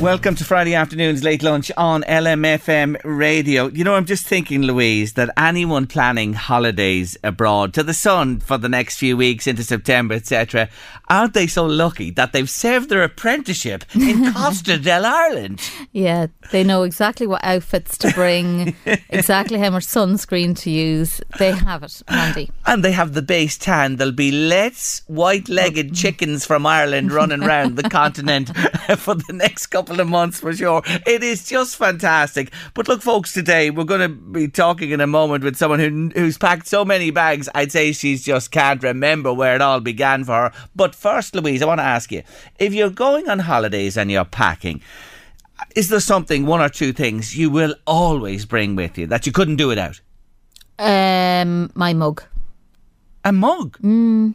Welcome to Friday afternoon's late lunch on LMFM radio. You know, I'm just thinking, Louise, that anyone planning holidays abroad to the sun for the next few weeks into September, etc., aren't they so lucky that they've served their apprenticeship in Costa del Ireland? Yeah, they know exactly what outfits to bring, exactly how much sunscreen to use. They have it handy. And they have the base tan. There'll be let's white legged oh. chickens from Ireland running around the continent for the next couple of months for sure. It is just fantastic. But look, folks, today we're going to be talking in a moment with someone who, who's packed so many bags, I'd say she's just can't remember where it all began for her. But first, Louise, I want to ask you if you're going on holidays and you're packing, is there something, one or two things you will always bring with you that you couldn't do without? Um, my mug. A mug? Mm.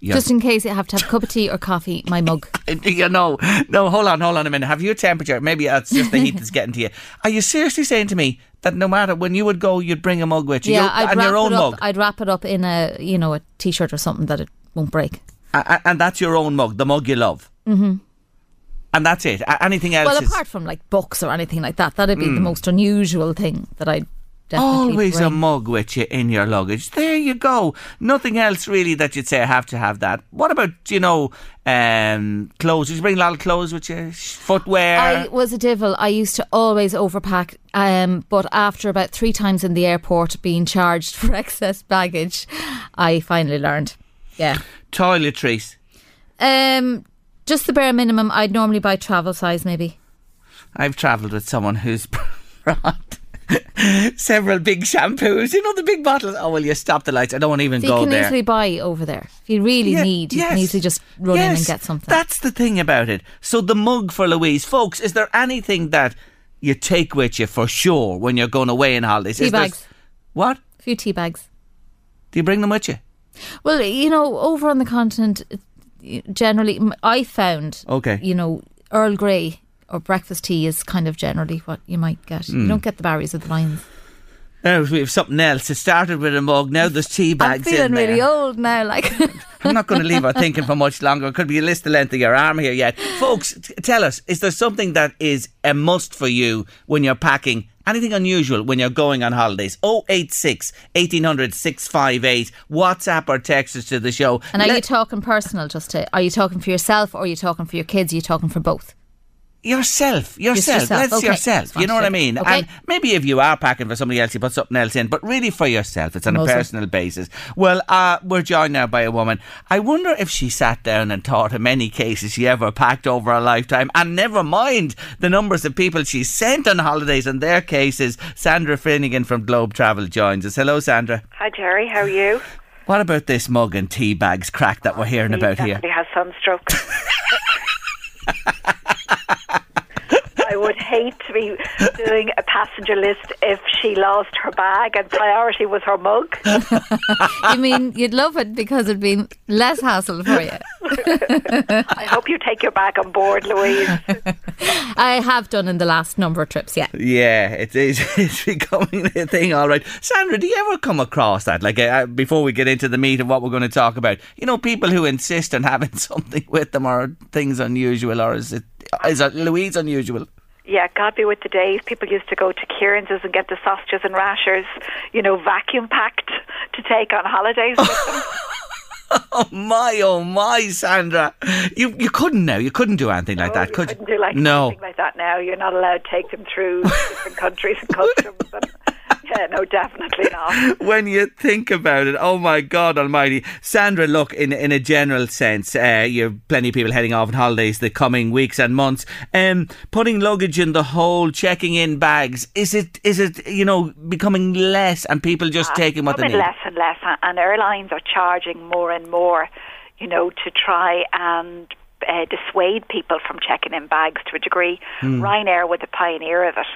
Yeah. Just in case you have to have a cup of tea or coffee, my mug. You know, no, hold on, hold on a minute. Have you a temperature? Maybe that's just the heat that's getting to you. Are you seriously saying to me that no matter when you would go, you'd bring a mug with you? Yeah, I'd and wrap your own it up. mug, I'd wrap it up in a you know a t-shirt or something that it won't break. A- and that's your own mug, the mug you love. Mm-hmm. And that's it. Anything else? Well, is apart from like books or anything like that, that'd be the most unusual thing that I'd definitely always a mug with you in your luggage. There you go. Nothing else really that you'd say I have to have that. What about you know um, clothes? Did you bring a lot of clothes with you? Footwear. I was a devil. I used to always overpack, um, but after about three times in the airport being charged for excess baggage, I finally learned. Yeah. Toiletries. Um, just the bare minimum. I'd normally buy travel size, maybe. I've travelled with someone who's brought several big shampoos. You know the big bottles. Oh well, you stop the lights. I don't want to even So you can there. easily buy over there if you really Yeah, need. You can easily just run in and get something. That's the thing about it. So the mug for Louise, folks. Is there anything that you take with you for sure when you're going away on holidays? Tea Is there- bags. What? a few tea bags. Do you bring them with you? Well, you know, over on the continent, generally, I found, Okay. you know, Earl Grey or breakfast tea is kind of generally what you might get. Hmm. You don't get the berries or the. Now we have something else. It started with a mug. Now there's tea bags. I'm feeling really old now. Like, I'm not going to leave her thinking for much longer. It could be a list the length of your arm here yet. Folks, t- tell us, is there something that is a must for you when you're packing? Anything unusual when you're going on holidays? 086 1800 658. WhatsApp or text us to the show. and are you talking personal? Just to, are you talking for yourself or are you talking for your kids? Are you talking for both? Yourself, yourself. yourself, Let's okay. yourself. You know what I mean? okay. And maybe if you are packing for somebody else, you put something else in, but really for yourself. It's on a Mostly. personal basis. Well, uh, we're joined now by a woman. I wonder if she sat down and thought of many cases she ever packed over a lifetime, and never mind the numbers of people she sent on holidays and their cases. Sandra Finnegan from Globe Travel joins us. Hello, Sandra. Hi Jerry, how are you? What about this mug and tea bags crack that we're hearing He about here? definitely has sunstroke. I hate to be doing a passenger list if she lost her bag and priority was her mug. you mean you'd love it because it'd be less hassle for you? I hope you take your bag on board, Louise. I have done in the last number of trips, yeah. Yeah, it is. It's becoming a thing, all right. Sandra, do you ever come across that? Like, uh, before we get into the meat of what we're going to talk about, you know, people who insist on having something with them or things unusual, or is it is it Louise unusual? Yeah, God be with the days. People used to go to Kieran's and get the sausages and rashers, you know, vacuum packed to take on holidays with them. Oh my, oh my, Sandra! You you couldn't now. You couldn't do anything like No, that, you could couldn't do like no. something like that now. You're not allowed to take them through different countries and customs. And, yeah, no, definitely not. when you think about it, oh my God Almighty, Sandra! Look, in in a general sense, uh, you have plenty of people heading off on holidays the coming weeks and months. Um, putting luggage in the hold, checking in bags. Is it is it you know becoming less and people just taking what they need? less and less, and airlines are charging more and more, you know, to try and uh, dissuade people from checking in bags to a degree. Hmm. Ryanair was the pioneer of it.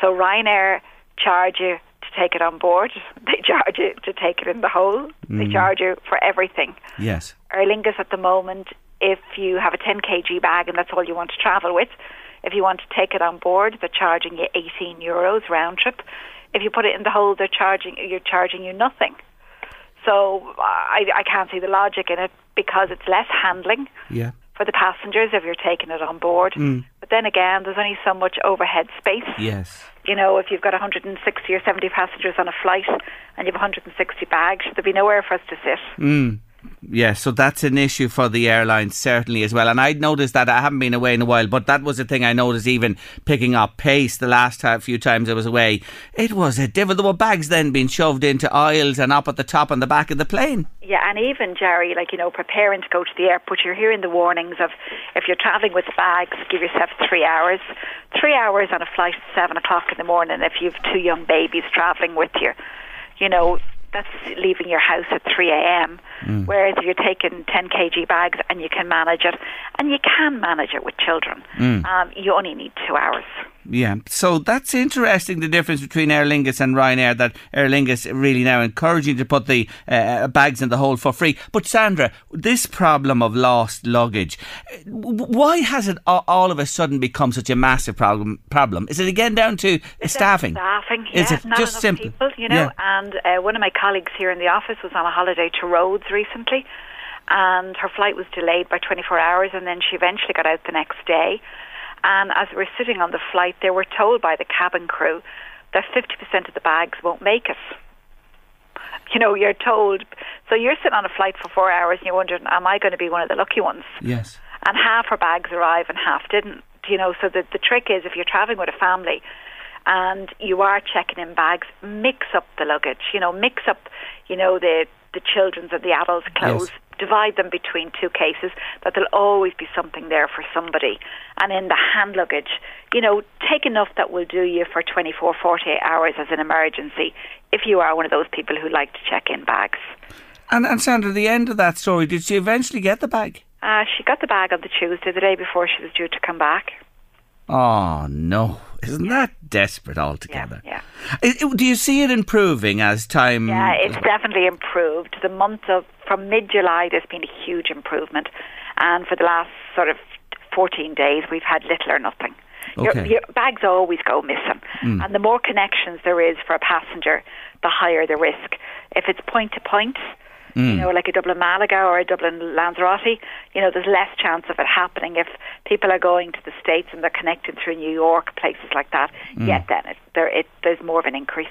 So Ryanair charge you to take it on board. They charge you to take it in the hole. Hmm. They charge you for everything. Yes. Aer Lingus at the moment, if you have a 10 kg bag and that's all you want to travel with, if you want to take it on board, they're charging you 18 euros round trip. If you put it in the hold, they're charging you're charging you nothing. So I, I can't see the logic in it because it's less handling Yeah. for the passengers if you're taking it on board. But then again, there's only so much overhead space. Yes. You know, if you've got 160 or 70 passengers on a flight and you have 160 bags, there'd be nowhere for us to sit. Hmm. Yeah, so that's an issue for the airlines certainly as well. And I'd noticed that I haven't been away in a while, but that was a thing I noticed even picking up pace the last ti- few times I was away. It was a devil. There were bags then being shoved into aisles and up at the top and the back of the plane. Yeah, and even Jerry, like you know, preparing to go to the airport, you're hearing the warnings of if you're traveling with bags, give yourself three hours. Three hours on a flight at seven o'clock in the morning if you've two young babies traveling with you. You know, that's leaving your house at 3 a.m. Whereas if you're taking 10 kg bags and you can manage it, and you can manage it with children, um, you only need two hours. Yeah, so that's interesting. The difference between Aer Lingus and Ryanair. That Aer Lingus really now encouraging to put the uh, bags in the hold for free. But Sandra, this problem of lost luggage, uh, why has it all of a sudden become such a massive problem? Problem is it again down to staffing? Staffing, Is it not just simple? people, you know. Yeah. And uh, one of my colleagues here in the office was on a holiday to Rhodes recently, and her flight was delayed by 24 hours, and then she eventually got out the next day. And as we were sitting on the flight, they were told by the cabin crew that 50% of the bags won't make it. You know, you're told. So you're sitting on a flight for four hours, and you're wondering, am I going to be one of the lucky ones? Yes. and half her bags arrive and half didn't. You know, so the the trick is if you're traveling with a family and you are checking in bags, mix up the luggage. You know, mix up, you know, the the children's and the adults' clothes. Divide them between two cases. That there'll always be something there for somebody. And in the hand luggage, you know, take enough that will do you for 24, 48 hours as an emergency. If you are one of those people who like to check in bags. And, and Sandra, the end of that story, did she eventually get the bag? Uh, she got the bag on the Tuesday, the day before she was due to come back. Oh no! Isn't that desperate altogether? yeah. I- I- do you see it improving as time? Yeah, it's definitely improved. The month of from mid July, there's been a huge improvement, and for the last sort of 14 days, we've had little or nothing. Okay. your bags always go missing, hmm. and the more connections there is for a passenger, the higher the risk. If it's point to point, you mm. know, like a Dublin Malaga or a Dublin Lanzarote, you know, there's less chance of it happening. If people are going to the States and they're connecting through New York, places like that, mm. yet then it, there, it, there's more of an increase.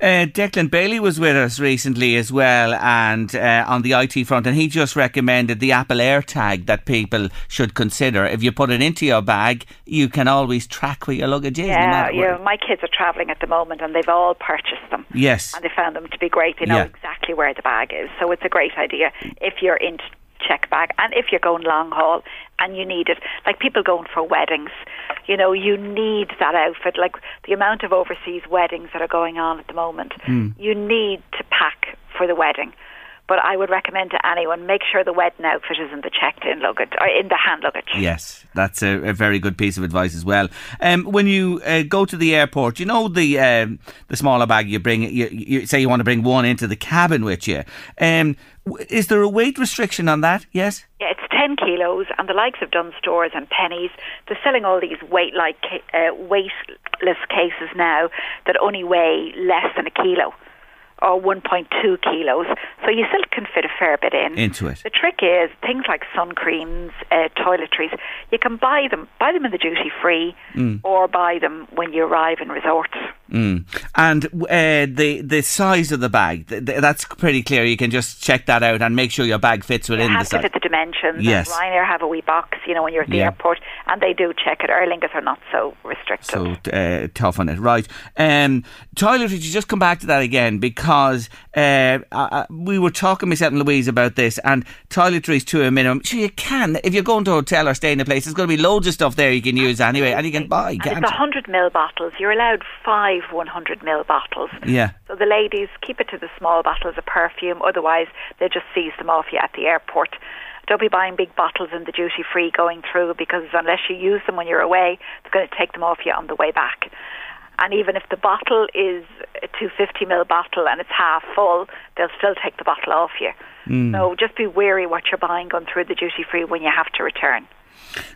Uh, Declan Bailey was with us recently as well, and uh, on the IT front, and he just recommended the Apple AirTag that people should consider. If you put it into your bag, you can always track where your luggage is. Yeah, matter yeah. My kids are travelling at the moment, and they've all purchased them. Yes. and they found them to be great. They know Yeah. exactly where the bag is, so it's a great idea if you're into check bag and if you're going long haul and you need it. Like people going for weddings, you know, you need that outfit. Like the amount of overseas weddings that are going on at the moment, Hmm. you need to pack for the wedding. But I would recommend to anyone make sure the wedding outfit is in the checked-in luggage or in the hand luggage. Yes, that's a, a very good piece of advice as well. Um, when you uh, go to the airport, you know the um, the smaller bag you bring. You, you say you want to bring one into the cabin with you. Um, is there a weight restriction on that? Yes. Yeah, it's 10 kilos, and the likes of Dunnes Stores and Penneys, they're selling all these weight like uh, weightless cases now that only weigh less than a kilo or 1.2 kilos. So you still can fit a fair bit in. Into it. The trick is things like sun creams, uh, toiletries, you can buy them, buy them in the duty free Mm. or buy them when you arrive in resorts. Mm. And uh, the the size of the bag, th- th- that's pretty clear. You can just check that out and make sure your bag fits within the have to size. fit the dimensions. Yes. Ryanair have a wee box, you know, when you're at the Yeah. airport, and they do check it. Aer Lingus are not so restricted. So uh, tough on it, right? Um, toiletries. You just come back to that again because uh, uh, we were talking myself and Louise about this, and toiletries to a minimum. Sure, you can if you're going to a hotel or staying in a place. There's going to be loads of stuff there you can use anyway, and you can buy. and it's? 100 ml bottles. You're allowed five 100 ml bottles. Yeah. So the ladies keep it to the small bottles of perfume. Otherwise, they just seize them off you at the airport. Don't be buying big bottles in the duty free going through because unless you use them when you're away, they're going to take them off you on the way back. And even if the bottle is a 250 ml bottle and it's half full, they'll still take the bottle off you. Mm. So just be wary what you're buying going through the duty free when you have to return.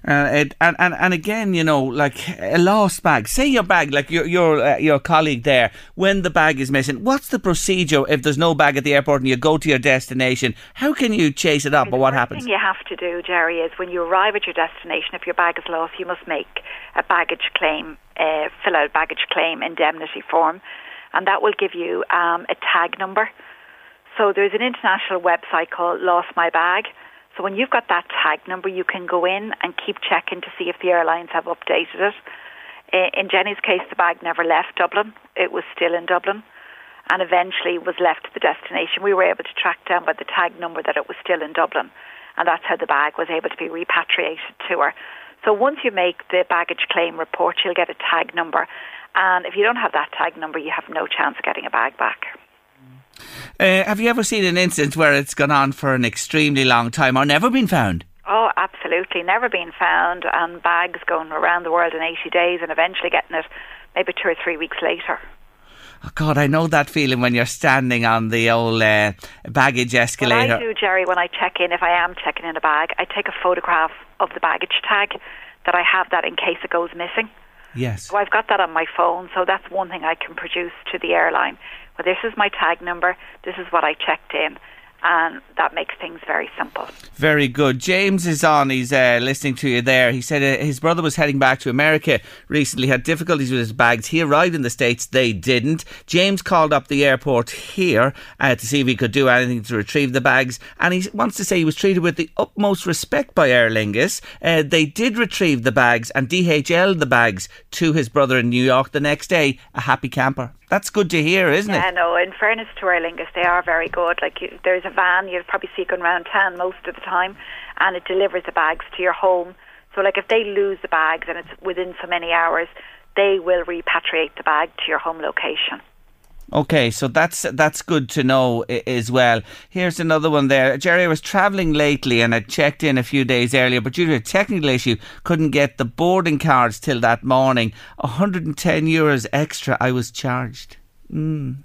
Uh, it, and, and and again, you know, like a lost bag. Say your bag, like your your uh, your colleague there, when the bag is missing, what's the procedure if there's no bag at the airport and you go to your destination? How can you chase it up, or what The happens? thing you have to do, Jerry, is when you arrive at your destination, if your bag is lost, you must make a baggage claim, uh, fill out a baggage claim indemnity form, and that will give you um, a tag number. So there's an international website called Lost My Bag. So when you've got that tag number, you can go in and keep checking to see if the airlines have updated it. In Jenny's case, the bag never left Dublin; it was still in Dublin and eventually was left to the destination. We were able to track down by the tag number that it was still in Dublin, and that's how the bag was able to be repatriated to her. So once you make the baggage claim report, you'll get a tag number, and if you don't have that tag number, you have no chance of getting a bag back. Uh, have you ever seen an instance where it's gone on for an extremely long time or never been found? Oh, absolutely. Never been found, and bags going around the world in 80 days and eventually getting it maybe two or three weeks later. Oh God, I know that feeling when you're standing on the old uh, baggage What escalator. I do, Jerry, when I check in, if I am checking in a bag, I take a photograph of the baggage tag that I have that in case it goes missing. Yes. So I've got that on my phone, so that's one thing I can produce to the airline. Well, this is my tag number, this is what I checked in, and that makes things very simple. Very good. James is on. He's uh, listening to you there. He said uh, his brother was heading back to America recently, had difficulties with his bags. He arrived in the States, they didn't. James called up the airport here uh, to see if he could do anything to retrieve the bags, and he wants to say he was treated with the utmost respect by Aer Lingus. Uh, they did retrieve the bags and DHL the bags to his brother in New York the next day. A happy camper. That's good to hear, isn't it? Yeah, it? no, in fairness to Aer Lingus, they are very good. Like, you, there's a van, you'll probably see going around town most of the time, and it delivers the bags to your home. So, like, if they lose the bags and it's within so many hours, they will repatriate the bag to your home location. Okay, so that's that's good to know as well. Here's another one there. Jerry I was travelling lately and I checked in a few days earlier, but due to a technical issue, couldn't get the boarding cards till that morning. 110 euros extra I was charged. Mm.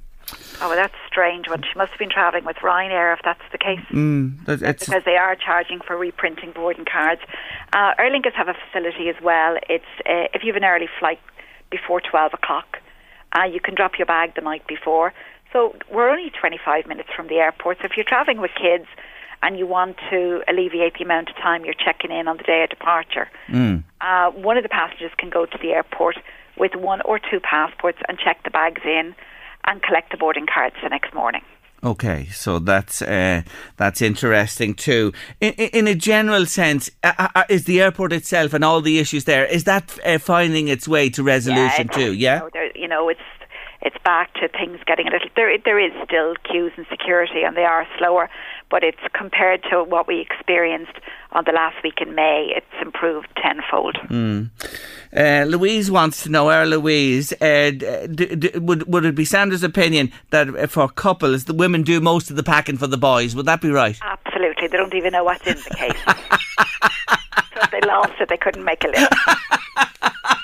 Oh, well, that's strange. Well, she must have been travelling with Ryanair if that's the case. Mm, because they are charging for reprinting boarding cards. Uh, Aer Lingus have a facility as well. It's uh, if you have an early flight before twelve o'clock, uh, you can drop your bag the night before. So we're only twenty five minutes from the airport. So if you're travelling with kids and you want to alleviate the amount of time you're checking in on the day of departure, mm. uh, one of the passengers can go to the airport with one or two passports and check the bags in and collect the boarding cards the next morning. Okay, so that's uh, that's interesting too. In, in a general sense, uh, uh, is the airport itself and all the issues there is that uh, finding its way to resolution Yeah, too? You Yeah. know, you know, it's it's back to things getting a little. There, there is still queues and security, and they are slower, but it's compared to what we experienced on the last week in May. It's improved tenfold. Mm. Uh, Louise wants to know, our Louise, uh, d- d- would would it be Sandra's opinion that for couples, the women do most of the packing for the boys? Would that be right? Absolutely, they don't even know what's in the case. so if they lost it, they couldn't make a list.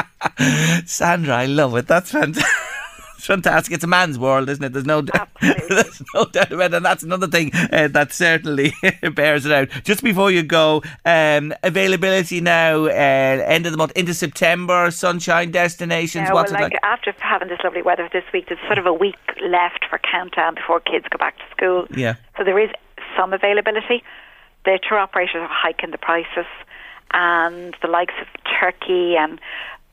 Sandra, I love it. That's fantastic. fantastic. It's a man's world, isn't it? There's no, there's no doubt about it. And that's another thing uh, that certainly bears it out. Just before you go, um, availability now, uh, end of the month into September, sunshine destinations. Yeah, What's well, it like, after having this lovely weather this week, there's sort of a week left for countdown before kids go back to school. Yeah. So there is some availability. The tour operators are hiking the prices, and the likes of Turkey and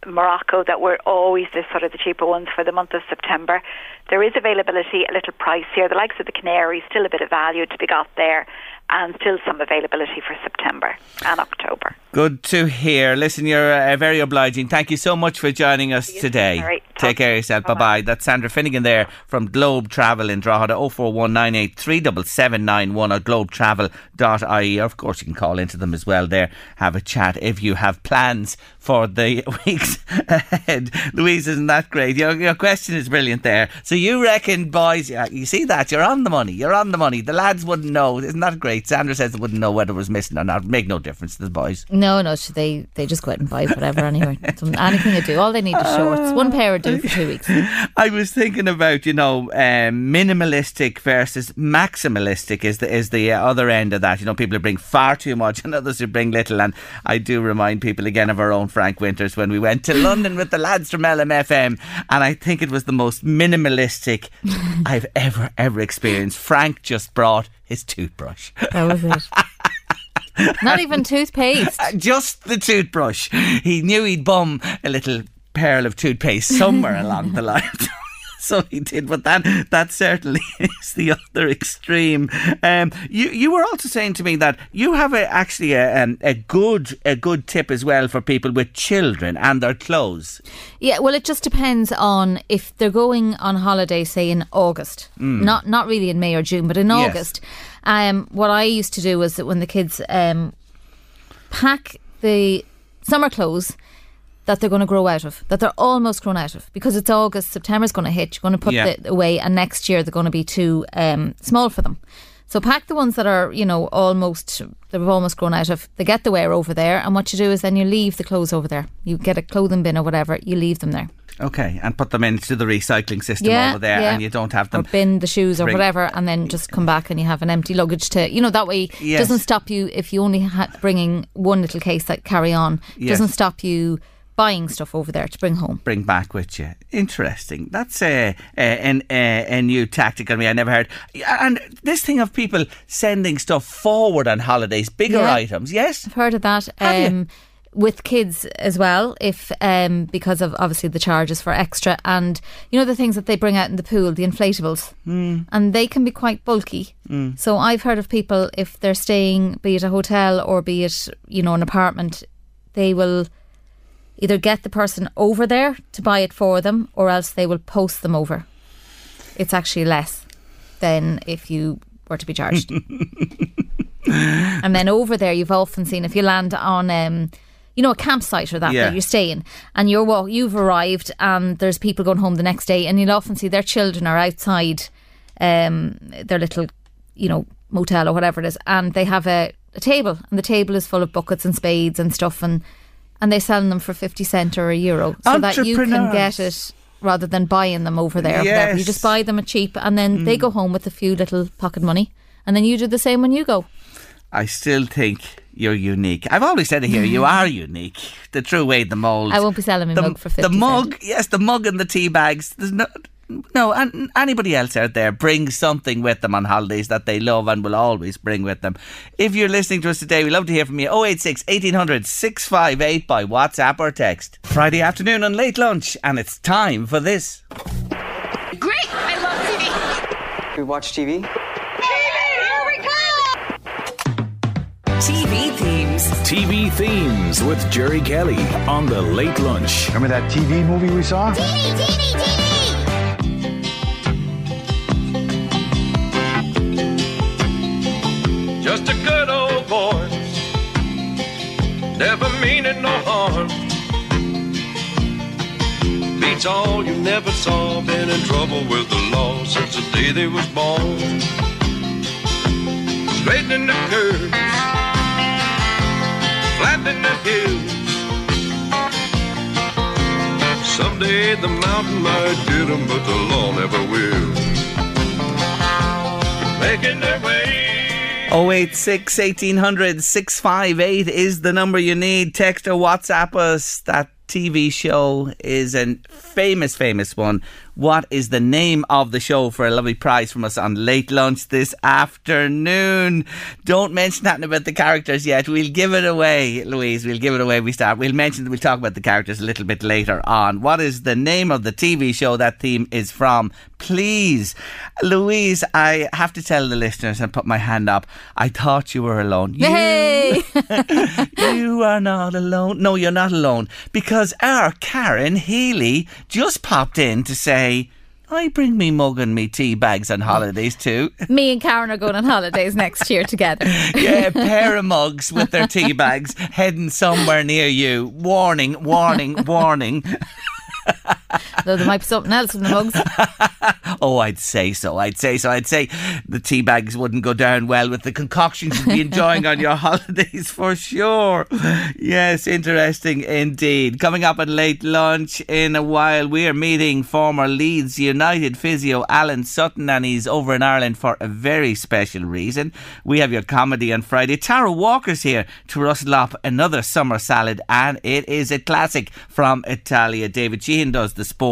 Morocco that were always the sort of the cheaper ones for the month of September. There is availability, a little pricier. The likes of the Canaries, still a bit of value to be got there, and still some availability for September and October. Good to hear. Listen, you're uh, very obliging. Thank you so much for joining us today. Right. Take care of yourself. Bye bye. That's Sandra Finnegan there from Globe Travel in Drogheda 04198 or globetravel.ie. Of course, you can call into them as well there. Have a chat if you have plans for the weeks ahead. Louise, isn't that great? Your, your question is brilliant there. So you reckon, boys, you see that? You're on the money. You're on the money. The lads wouldn't know. Isn't that great? Sandra says they wouldn't know whether it was missing or not. Make no difference to the boys. No, no, they they just go out and buy whatever anyway. Anything to do. All they need is shorts. One pair would do for two weeks. I was thinking about you know um, minimalistic versus maximalistic is the is the uh, other end of that. You know, people who bring far too much and others who bring little. And I do remind people again of our own Frank Winters when we went to London with the lads from LMFM, and I think it was the most minimalistic I've ever ever experienced. Frank just brought his toothbrush. That was it. Not even toothpaste. Uh, just the toothbrush. He knew he'd bum a little pearl of toothpaste somewhere along the line. So he did, but that that certainly is the other extreme. Um, you you were also saying to me that you have a, actually a, um, a good a good tip as well for people with children and their clothes. Yeah, well, it just depends on if they're going on holiday, say in August, not not really in May or June, but in Yes. August. Um, what I used to do was that when the kids um, pack the summer clothes that they're going to grow out of, that they're almost grown out of, because it's August, September's going to hit, you're going to put Yeah. it away, and next year they're going to be too um, small for them. So pack the ones that are, you know, almost they've almost grown out of. They get the wear over there, and what you do is then you leave the clothes over there. You get a clothing bin or whatever, you leave them there. Okay, and put them into the recycling system Yeah, over there, yeah. and you don't have them or bin the shoes or bring- whatever, and then just come back and you have an empty luggage to, you know, that way it Yes. doesn't stop you if you only ha- bringing one little case that carry on. Yes. Doesn't stop you buying stuff over there to bring home. bring back with you. Interesting. That's a, a, a, a new tactic on me. I never heard. And this thing of people sending stuff forward on holidays, bigger Yeah. items. Yes. I've heard of that. Have you? Um, with kids as well, if um, because of obviously the charges for extra, and you know the things that they bring out in the pool, the inflatables, mm. and they can be quite bulky. Mm. So I've heard of people if they're staying, be it a hotel or be it you know an apartment, they will either get the person over there to buy it for them, or else they will post them over. It's actually less than if you were to be charged. and then over there, you've often seen if you land on, um, you know, a campsite or that Yeah. that you're staying, and you're walk, you've arrived, and there's people going home the next day, and you'll often see their children are outside um, their little, you know, motel or whatever it is, and they have a, a table, and the table is full of buckets and spades and stuff, and and they're selling them for fifty cent or a euro, so that you can get it rather than buying them over there. whatever. You just buy them at cheap, and then they mm. go home with a few little pocket money, and then you do the same when you go. I still think you're unique. I've always said it here. You are unique. The true way, the mold. I won't be selling my the, mug for The 50 mug, yes, the mug and the tea bags. There's no. No, and anybody else out there brings something with them on holidays that they love and will always bring with them. If you're listening to us today, we love to hear from you. 086 1800 658 by WhatsApp or text. Friday afternoon on late lunch, and it's time for this. Great! I love TV. We watch TV. Here we go! TV themes. TV themes with Jerry Kelly on the late lunch. Remember that TV movie we saw? TV, TV, TV! Never meaning no harm. Beats all you never saw, been in trouble with the law since the day they was born. Straightening the curves, flattening the hills. Someday the mountain might get 'em, but the law never will. Making their way. 086 1800 658 is the number you need. Text or WhatsApp us. That TV show is a famous, famous one. What is the name of the show for a lovely prize from us on late lunch this afternoon? Don't mention that about the characters yet. We'll give it away, Louise. We'll give it away. We start. We'll mention. We'll talk about the characters a little bit later on. What is the name of the TV show that theme is from? Please, Louise. I have to tell the listeners and put my hand up. I thought you were alone. You Hey! you are not alone. No, you're not alone. Because our Karen Healy just popped in to say, I bring me mug and me tea bags on holidays too. Me and Karen are going on holidays next year together. Yeah, a pair of mugs with their tea bags heading somewhere near you. Warning, warning, warning. Though there might be something else in the mugs. Oh, I'd say so. I'd say so. I'd say the tea bags wouldn't go down well with the concoctions you'd be enjoying on your holidays for sure. Yes, interesting indeed. Coming up at late lunch in a while, we are meeting former Leeds United physio Alan Sutton, and he's over in Ireland for a very special reason. We have your comedy on Friday. Tara Walker's here to rustle up another summer salad, and it is a classic from Italia. David Sheehan does the sport,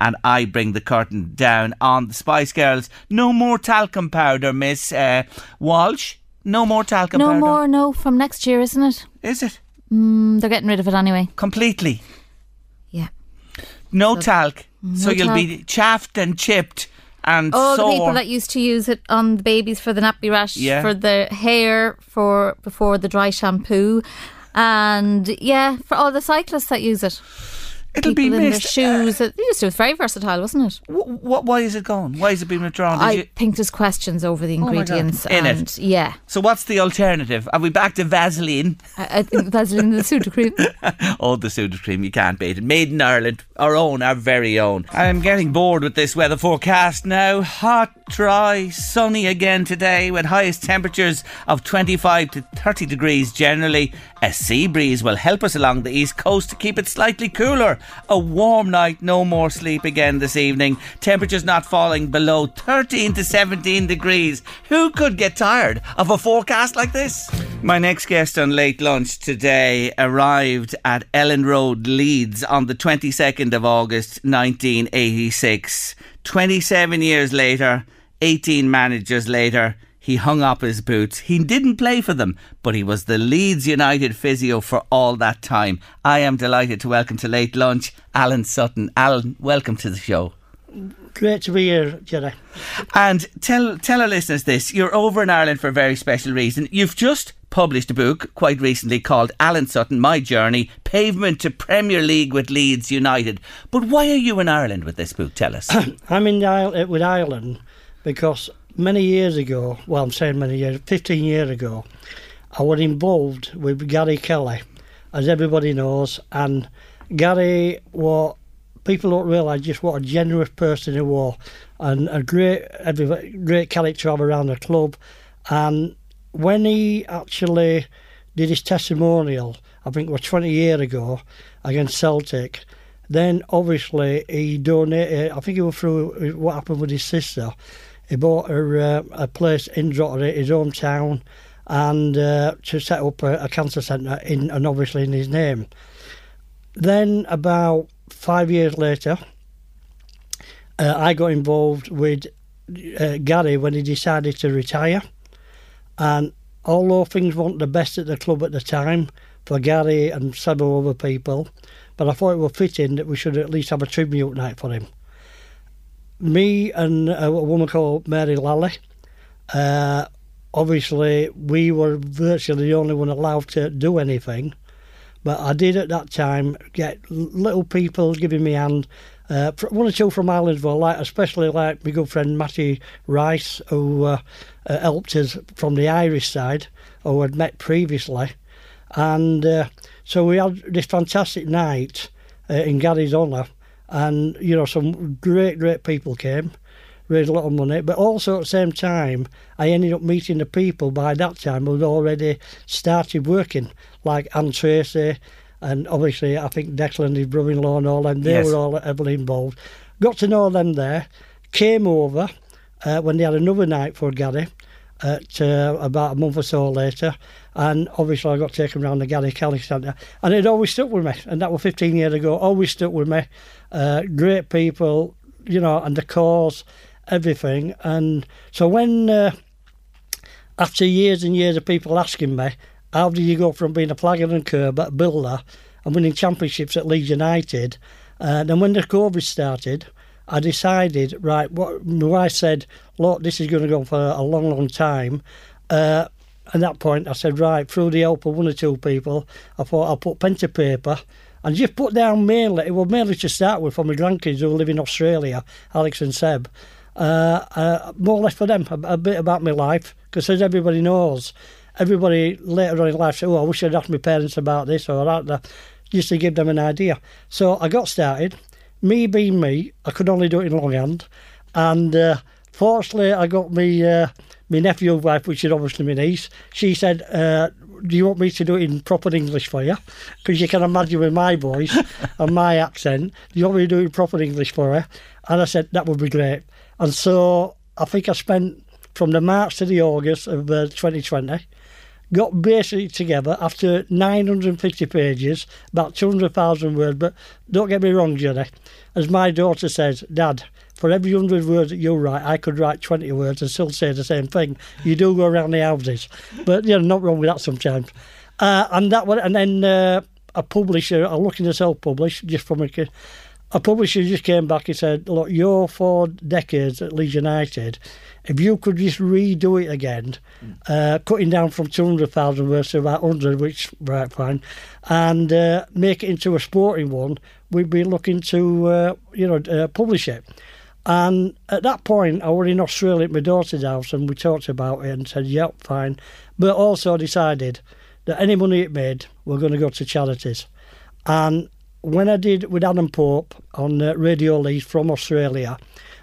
and I bring the curtain down on the Spice Girls. No more talcum powder, Miss uh, Walsh. No more talcum No powder. No more, no, from next year, isn't it? Is it Mm, they're getting rid of it anyway. completely? Yeah. No talc. so you'll be chaffed and chipped and all sore. the people that used to use it on the babies for the nappy rash, Yeah. for the hair, for before the dry shampoo, and yeah, for all the cyclists that use it. It'll be in their uh, shoes. it used to. It was very versatile, wasn't it? Wh- wh- why is it gone? Why is it being withdrawn? Did I you- think there's questions over the oh God. ingredients. In it? Yeah, So what's the alternative? Are we back to Vaseline? I, I think Vaseline the Sudocrem. oh, the soda cream, you can't beat it. Made in Ireland, our own, our very own. I'm getting bored with this weather forecast now. Hot, dry, sunny again today with highest temperatures of 25 to 30 degrees generally. A sea breeze will help us along the east coast to keep it slightly cooler. A warm night, no more sleep again this evening. Temperatures not falling below 13 to 17 degrees. Who could get tired of a forecast like this? My next guest on late lunch today arrived at Elland Road, Leeds on the 22nd of August 1986. 27 years later, 18 managers later, he hung up his boots. He didn't play for them, but he was the Leeds United physio for all that time. I am delighted to welcome to late lunch Alan Sutton. Alan, welcome to the show. Great to be here, Jerry. And tell tell our listeners this: you're over in Ireland for a very special reason. You've just published a book quite recently called Alan Sutton: My Journey: Pavement to Premier League with Leeds United. But why are you in Ireland with this book? Tell us. I'm in Ireland, uh, with Ireland because many years ago, well, I'm saying many years, 15 years ago, I was involved with Gary Kelly, as everybody knows, and Gary was. People don't realise just what a generous person he was, and a great, every- great character to have around the club. And when he actually did his testimonial, I think it was 20 years ago, against Celtic, then obviously he donated, I think it was through what happened with his sister. He bought her uh, a place in Drogheda, his hometown, and uh, to set up a, a cancer centre in, and obviously in his name. Then about five years later, uh, I got involved with uh, Gary when he decided to retire. And although things weren't the best at the club at the time for Gary and several other people, but I thought it was fitting that we should at least have a tribute night for him. Me and a woman called Mary Lally, uh, obviously we were virtually the only one allowed to do anything, but I did at that time get little people giving me hand. Uh, one or two from Irelandville, like especially like my good friend Matthew Rice, who uh, uh, helped us from the Irish side, who had met previously, And uh, so we had this fantastic night uh, in Gary's honour, and you know some great, great people came, raised a lot of money. But also at the same time, I ended up meeting the people by that time who had already started working, like Anne Tracy, and obviously I think Declan his brother-in-law and all them. They Yes. were all heavily involved. Got to know them there. Came over uh, when they had another night for Gary at uh, about a month or so later. And obviously, I got taken around the Gary Kelly Centre. And it always stuck with me. And that was 15 years ago. Always stuck with me. Uh, great people, you know, and the cause, everything. And so when, uh, after years and years of people asking me, how do you go from being a flagger and curb builder and winning championships at Leeds United? Uh, then when the COVID started, I decided, right, what my wife said, look, this is going to go for a long, long time. Uh, at that point, I said, right, through the help of one or two people, I thought I'll put pen to paper and just put down mainly, it was mainly to start with for my grandkids who live in Australia, Alex and Seb, uh, uh, more or less for them, a, a bit about my life, because as everybody knows, everybody later on in life said, oh, I wish I'd asked my parents about this or that, that, just to give them an idea. So I got started. Me being me, I could only do it in longhand. And uh, fortunately, I got me uh, my nephew wife, which is obviously my niece. She said, uh, "Do you want me to do it in proper English for you? Because you can imagine with my voice and my accent, do you want me to do it in proper English for her? And I said that would be great. And so I think I spent from the March to the August of uh, 2020 got basically together after 950 pages, about 200,000 words. But don't get me wrong, Jenny. As my daughter says, Dad, for every 100 words that you write, I could write 20 words and still say the same thing. You do go around the houses. But, you know, not wrong with that sometimes. Uh, and that one, and then uh, a publisher, I'm looking to self publish just from a. A publisher just came back and said, Look, you're four decades at Leeds United. If you could just redo it again, uh, cutting down from 200,000 words to about 100, which, right, fine, and uh, make it into a sporting one, we'd be looking to, uh, you know, uh, publish it. And at that point, I was in Australia at my daughter's house and we talked about it and said, yep, fine. But also decided that any money it made, we're going to go to charities. And when I did with Adam Pope on uh, Radio Leeds from Australia,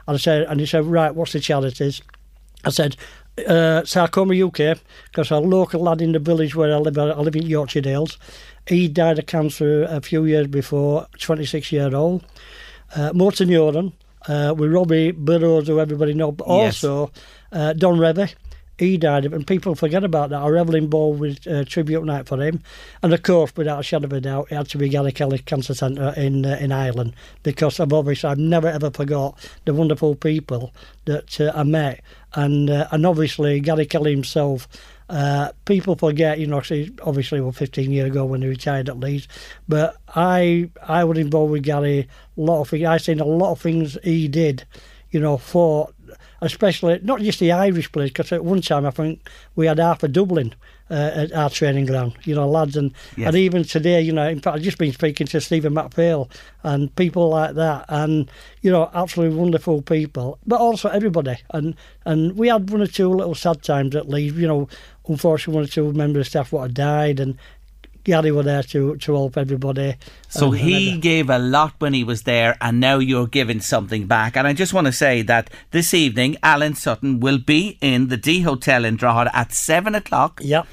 and I said, and he said, right, what's the charities? I said, uh, Sarcoma UK, because a local lad in the village where I live, I live in Yorkshire Dales, he died of cancer a few years before, 26 year old. Uh, neuron, uh, with Robbie Burrows, who everybody knows, but Yes. also uh, Don Revie. He died and people forget about that. I heavily involved with uh, tribute night for him, and of course, without a shadow of a doubt, it had to be Gary Kelly Cancer Centre in uh, in Ireland because I've obviously I've never ever forgot the wonderful people that uh, I met, and uh, and obviously Gary Kelly himself. Uh, people forget, you know, see, obviously, well, 15 years ago when he retired at Leeds, but I I was involved with Gary a lot of things. I seen a lot of things he did, you know, for especially not just the Irish players, because at one time I think we had half a Dublin uh, at our training ground, you know, lads, and Yes. and even today, you know, in fact, I've just been speaking to Stephen McPhail and people like that, and you know, absolutely wonderful people, but also everybody, and and we had one or two little sad times at Leeds, you know, unfortunately, one or two members of staff what had died, and Gary were there to to help everybody. So and- and he everything. gave a lot when he was there, and now you're giving something back. And I just want to say that this evening, Alan Sutton will be in the D Hotel in Drogheda at seven o'clock Yep.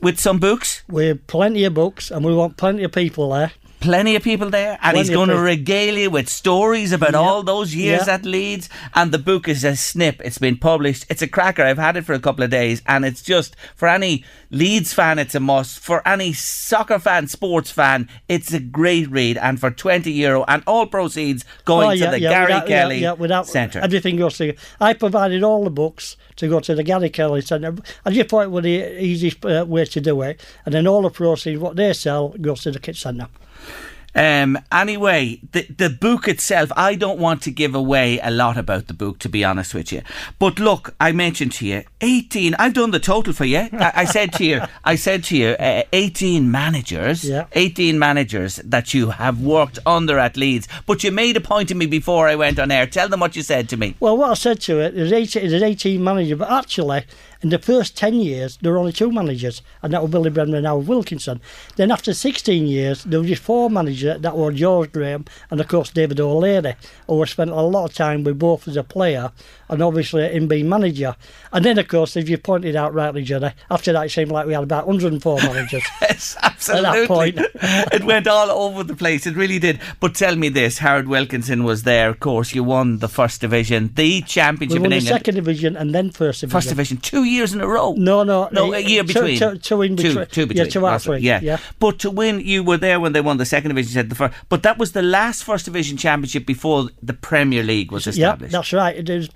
with some books. With plenty of books, and we want plenty of people there. Plenty of people there, and he's Plenty of going to regale you with stories about Yeah. all those years Yeah. at Leeds. And the book is a snip. It's been published. It's a cracker. I've had it for a couple of days, and it's just for any Leeds fan, it's a must. For any soccer fan, sports fan, it's a great read. And for twenty euro, and all proceeds going Oh, to the yeah, Gary without- Kelly yeah, without Centre. Everything goes to. I provided all the books to go to the Gary Kelly Centre. I just thought it was the easiest uh, way to do it, and then all the proceeds, what they sell, goes to the Kit Centre. Um, anyway, the the book itself, I don't want to give away a lot about the book, to be honest with you. But look, I mentioned to you, eighteen. I've done the total for you. I, I said to you, I said to you, uh, eighteen managers, Yeah. eighteen managers that you have worked under at Leeds. But you made a point to me before I went on air. Tell them what you said to me. Well, what I said to it, there's 18, there's 18 managers, but actually, In the first 10 years, there were only two managers, and that were Billy Bremner and Howard Wilkinson. Then after 16 years, there were just four managers, that were George Graham and, of course, David O'Leary, who had spent a lot of time with both as a player and obviously in being manager. And then, of course, as you pointed out rightly, Johnny, after that, it seemed like we had about 104 managers. Yes, absolutely. At that point. it went all over the place. It really did. But tell me this: Howard Wilkinson was there. Of course, you won the first division, the championship we won in the England. second division and then first division. First division, two years in a row. No, no, No, uh, a year two- between. Two, two in between. two between. Yeah, two after. yeah. yeah. But to win, you were there when they won the second division. Said the first, but that was the last first division championship before the Premier League was established. Yeah, that's right. It is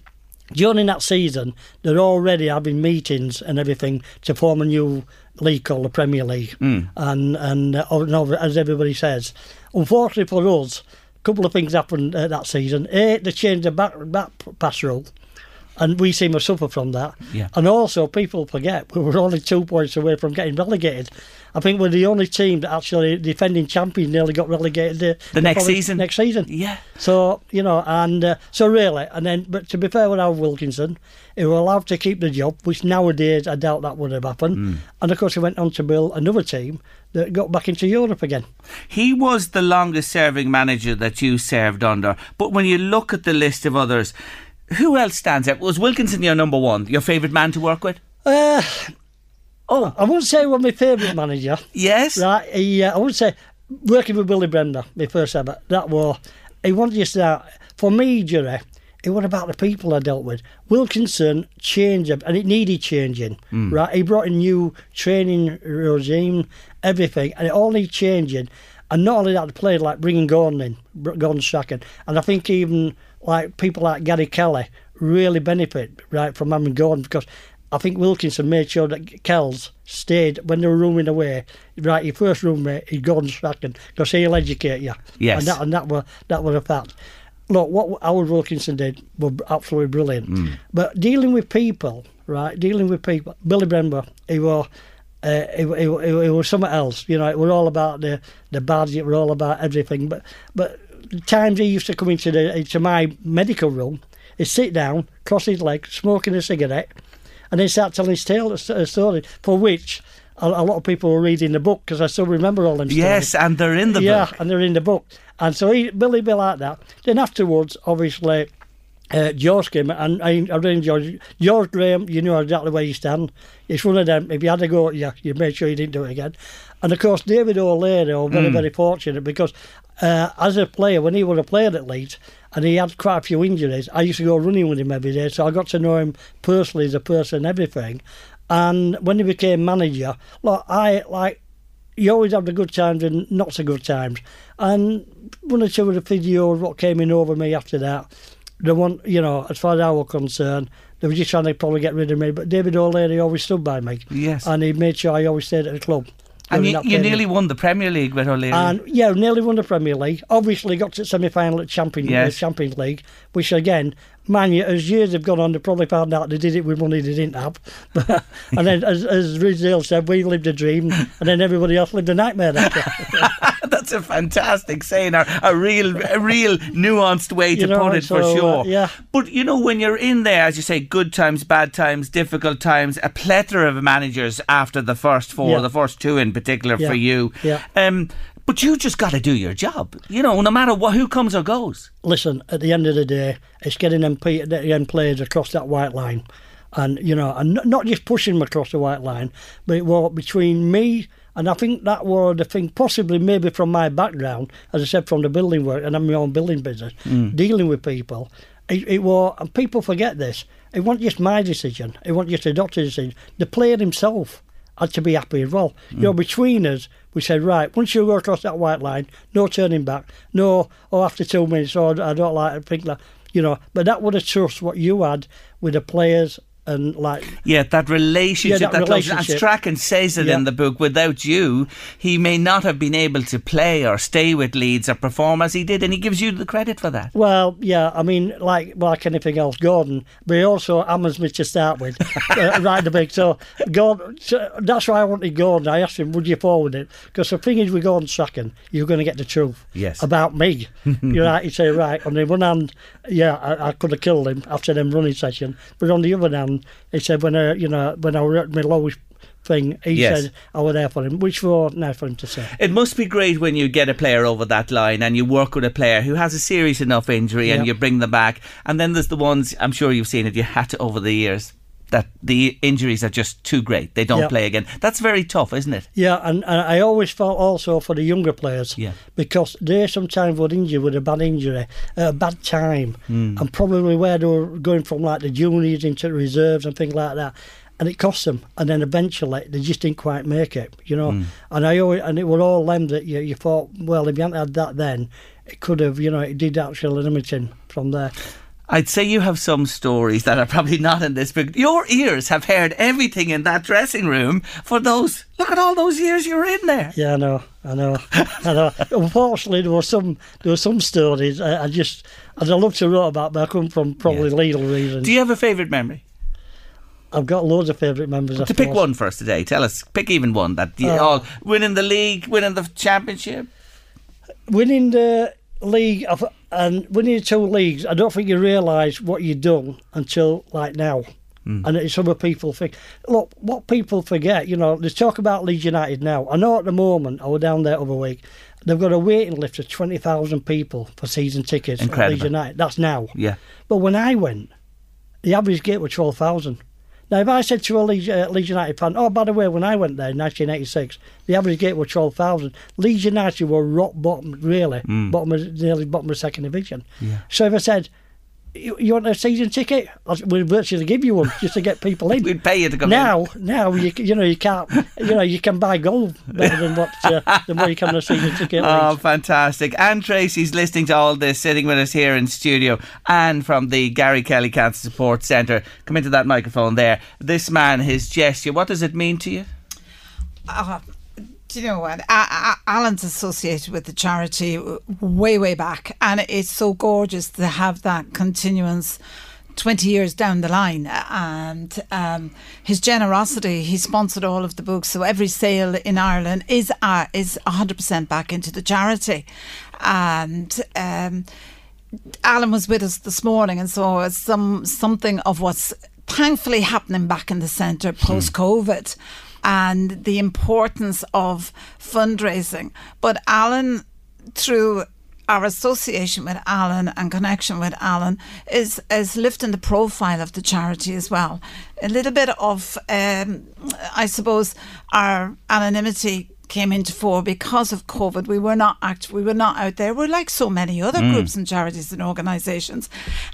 during that season they're already having meetings and everything to form a new league called the Premier League. Hmm. And and uh, as everybody says, unfortunately for us, a couple of things happened uh, that season. A, they changed the back back pass rule. And we seem to suffer from that. Yeah. And also, people forget we were only two points away from getting relegated. I think we're the only team that actually defending champions nearly got relegated the, The next season? Next season. Yeah. So you know, and uh, so really, and then, but to be fair with Howard Wilkinson, he was allowed to keep the job, which nowadays I doubt that would have happened. Hmm. And of course, he went on to build another team that got back into Europe again. He was the longest serving manager that you served under. But when you look at the list of others, who else stands out? Was Wilkinson your number one, your favourite man to work with? Uh, oh, I wouldn't say he was my favourite manager. Yes. Right, he, uh, I would say working with Billy Bremner, my first ever. That was he wanted just that for me, Jerry. It was about the people I dealt with. Wilkinson changed and it needed changing. Right, he brought in new training regime, everything, and it all needed changing. And not only that, they played like bringing Gordon in, Gordon Strachan, and I think even like people like Gary Kelly really benefit right from having Gordon because I think Wilkinson made sure that Kells stayed when they were rooming away. Right, your first roommate is Gordon second because he'll educate you. Yes. and that and that were that was a fact. Look, what Howard Wilkinson did was absolutely brilliant. But dealing with people, right, dealing with people, Billy Bremner, he was. Uh, it, it, it, it was something else, you know. It was all about the the badge. It was all about everything. But but times he used to come into the into my medical room, he'd sit down, cross his legs, smoking a cigarette, and then start telling his tale, a story for which a, a lot of people were reading the book because I still remember all them. Yes, stories. and they're in the yeah, book. and they're in the book. And so he, Billy Bill like that. Then afterwards, obviously, uh, George came and I, I really enjoyed George Graham. You know exactly where you stand. It's one of them. If you had to go, yeah, you made sure you didn't do it again. And of course, David O'Leary, was very very fortunate because uh, as a player, when he was a player at Leeds. And he had quite a few injuries. I used to go running with him every day, so I got to know him personally as a person, everything. And when he became manager, look, I like you always have the good times and not so good times. And one or two of the videos what came in over me after that, the one you know, as far as I was concerned, they were just trying to probably get rid of me. But David O'Leary always stood by me. Yes. And he made sure I always stayed at the club. And you, you nearly won the Premier League with O'Leary. And yeah, nearly won the Premier League. Obviously got to semi final at Champions Yes. uh, Champions League, which again, man, you, as years have gone on, they probably found out they did it with money they didn't have. and then, as, as Ridsdale said, we lived a dream, and then everybody else lived a nightmare. That's a fantastic saying, a, a real, a real nuanced way to You know, put it for so, uh, sure. yeah. But you know, when you're in there, as you say, good times, bad times, difficult times, a plethora of managers after the first four, Yeah. the first two in particular Yeah. for you. Yeah. Um, but you just got to do your job. You know, no matter what, who comes or goes. Listen, at the end of the day, it's getting them, them players across that white line. And, you know, and not just pushing them across the white line, but it was between me and I think that was the thing, possibly maybe from my background, as I said, from the building work, and I'm my own building business, hmm. dealing with people. It, it was, and people forget this, it wasn't just my decision, it wasn't just the doctor's decision. The player himself had to be happy as well. You know, mm. between us, we said, right, once you go across that white line, no turning back, no, oh, after two minutes, oh, I don't like it, think that, you know, but that would have trust what you had with the players and like Yeah, that relationship, Yeah, that close- And. Strachan says it Yeah. in the book. Without you, he may not have been able to play or stay with Leeds or perform as he did, and he gives you the credit for that. Well, yeah, I mean, like like anything else, Gordon, but he also hammers me to start with, uh, right in the big. So, Gordon, so that's why I wanted Gordon. I asked him, would you forward it? Because the thing is, with Gordon Strachan, you're going to get the truth Yes. about me. You're right, you say, right, on the one hand, yeah, I, I could have killed him after them running session, but on the other hand, and he said when I, you know, when I was at my lowest thing, he Yes. said I was there for him, which was nice for him to say. It must be great when you get a player over that line and you work with a player who has a serious enough injury and you bring them back. And then there's the ones, I'm sure you've seen it, you had to over the years, that the injuries are just too great. They don't Yeah. play again. That's very tough, isn't it? Yeah, and, and I always felt also for the younger players. Yeah. Because they sometimes would injure with a bad injury at a bad time. Hmm. And probably where they were going from like the juniors into the reserves and things like that. And it cost them. And then eventually they just didn't quite make it, you know. Hmm. And I always, and it were all them that you, you thought, well, if you hadn't had that then, it could have, you know, it did actually limit him from there. I'd say you have some stories that are probably not in this book. Your ears have heard everything in that dressing room for those. Look at all those years you were in there. Yeah, I know, I know, I know. Unfortunately, there were some there were some stories I, I just I'd love to write about, but I couldn't from probably legal reasons. Do you have a favourite memory? I've got loads of favourite members. I To pick one for us today, tell us. Pick even one that you Oh. all winning the league, winning the championship. winning the league of, and winning the two leagues. I don't think you realise what you've done until like now. Hmm. And it's other people think. Look, what people forget, you know, there's talk about Leeds United now. I know at the moment, I was down there other week, they've got a waiting list of 20,000 people for season tickets at Incredible. Leeds United. That's now. Yeah. But when I went, the average gate was 12,000. Now, if I said to a Leeds, uh, Leeds United fan, oh, by the way, when I went there in 1986, the average gate was 12,000. Leeds United were rock bottom, really, bottom of, nearly bottom of second division. Yeah. So if I said, you, you want a season ticket? We'd virtually give you one just to get people in. We'd pay you to come in. now, now you you know you can't you know you can buy gold better than what uh, than what you can on a season ticket. Oh, Leeds. fantastic. Anne Tracy's listening to all this, sitting with us here in studio. Anne from the Gary Kelly Cancer Support Centre. Come into that microphone there. This man, his gesture, what does it mean to you? Uh, do you know what? Alan's associated with the charity way, way back, and it's so gorgeous to have that continuance. 20 years down the line and um, his generosity he sponsored all of the books so every sale in Ireland is uh, is 100% back into the charity and um, Alan was with us this morning and saw some something of what's thankfully happening back in the centre post COVID and the importance of fundraising. But Alan, through our association with Alan and connection with Alan is is lifting the profile of the charity as well. A little bit of, um, I suppose, our anonymity came into fore because of COVID. We were not act, we were not out there. We're like so many other groups and charities and organisations,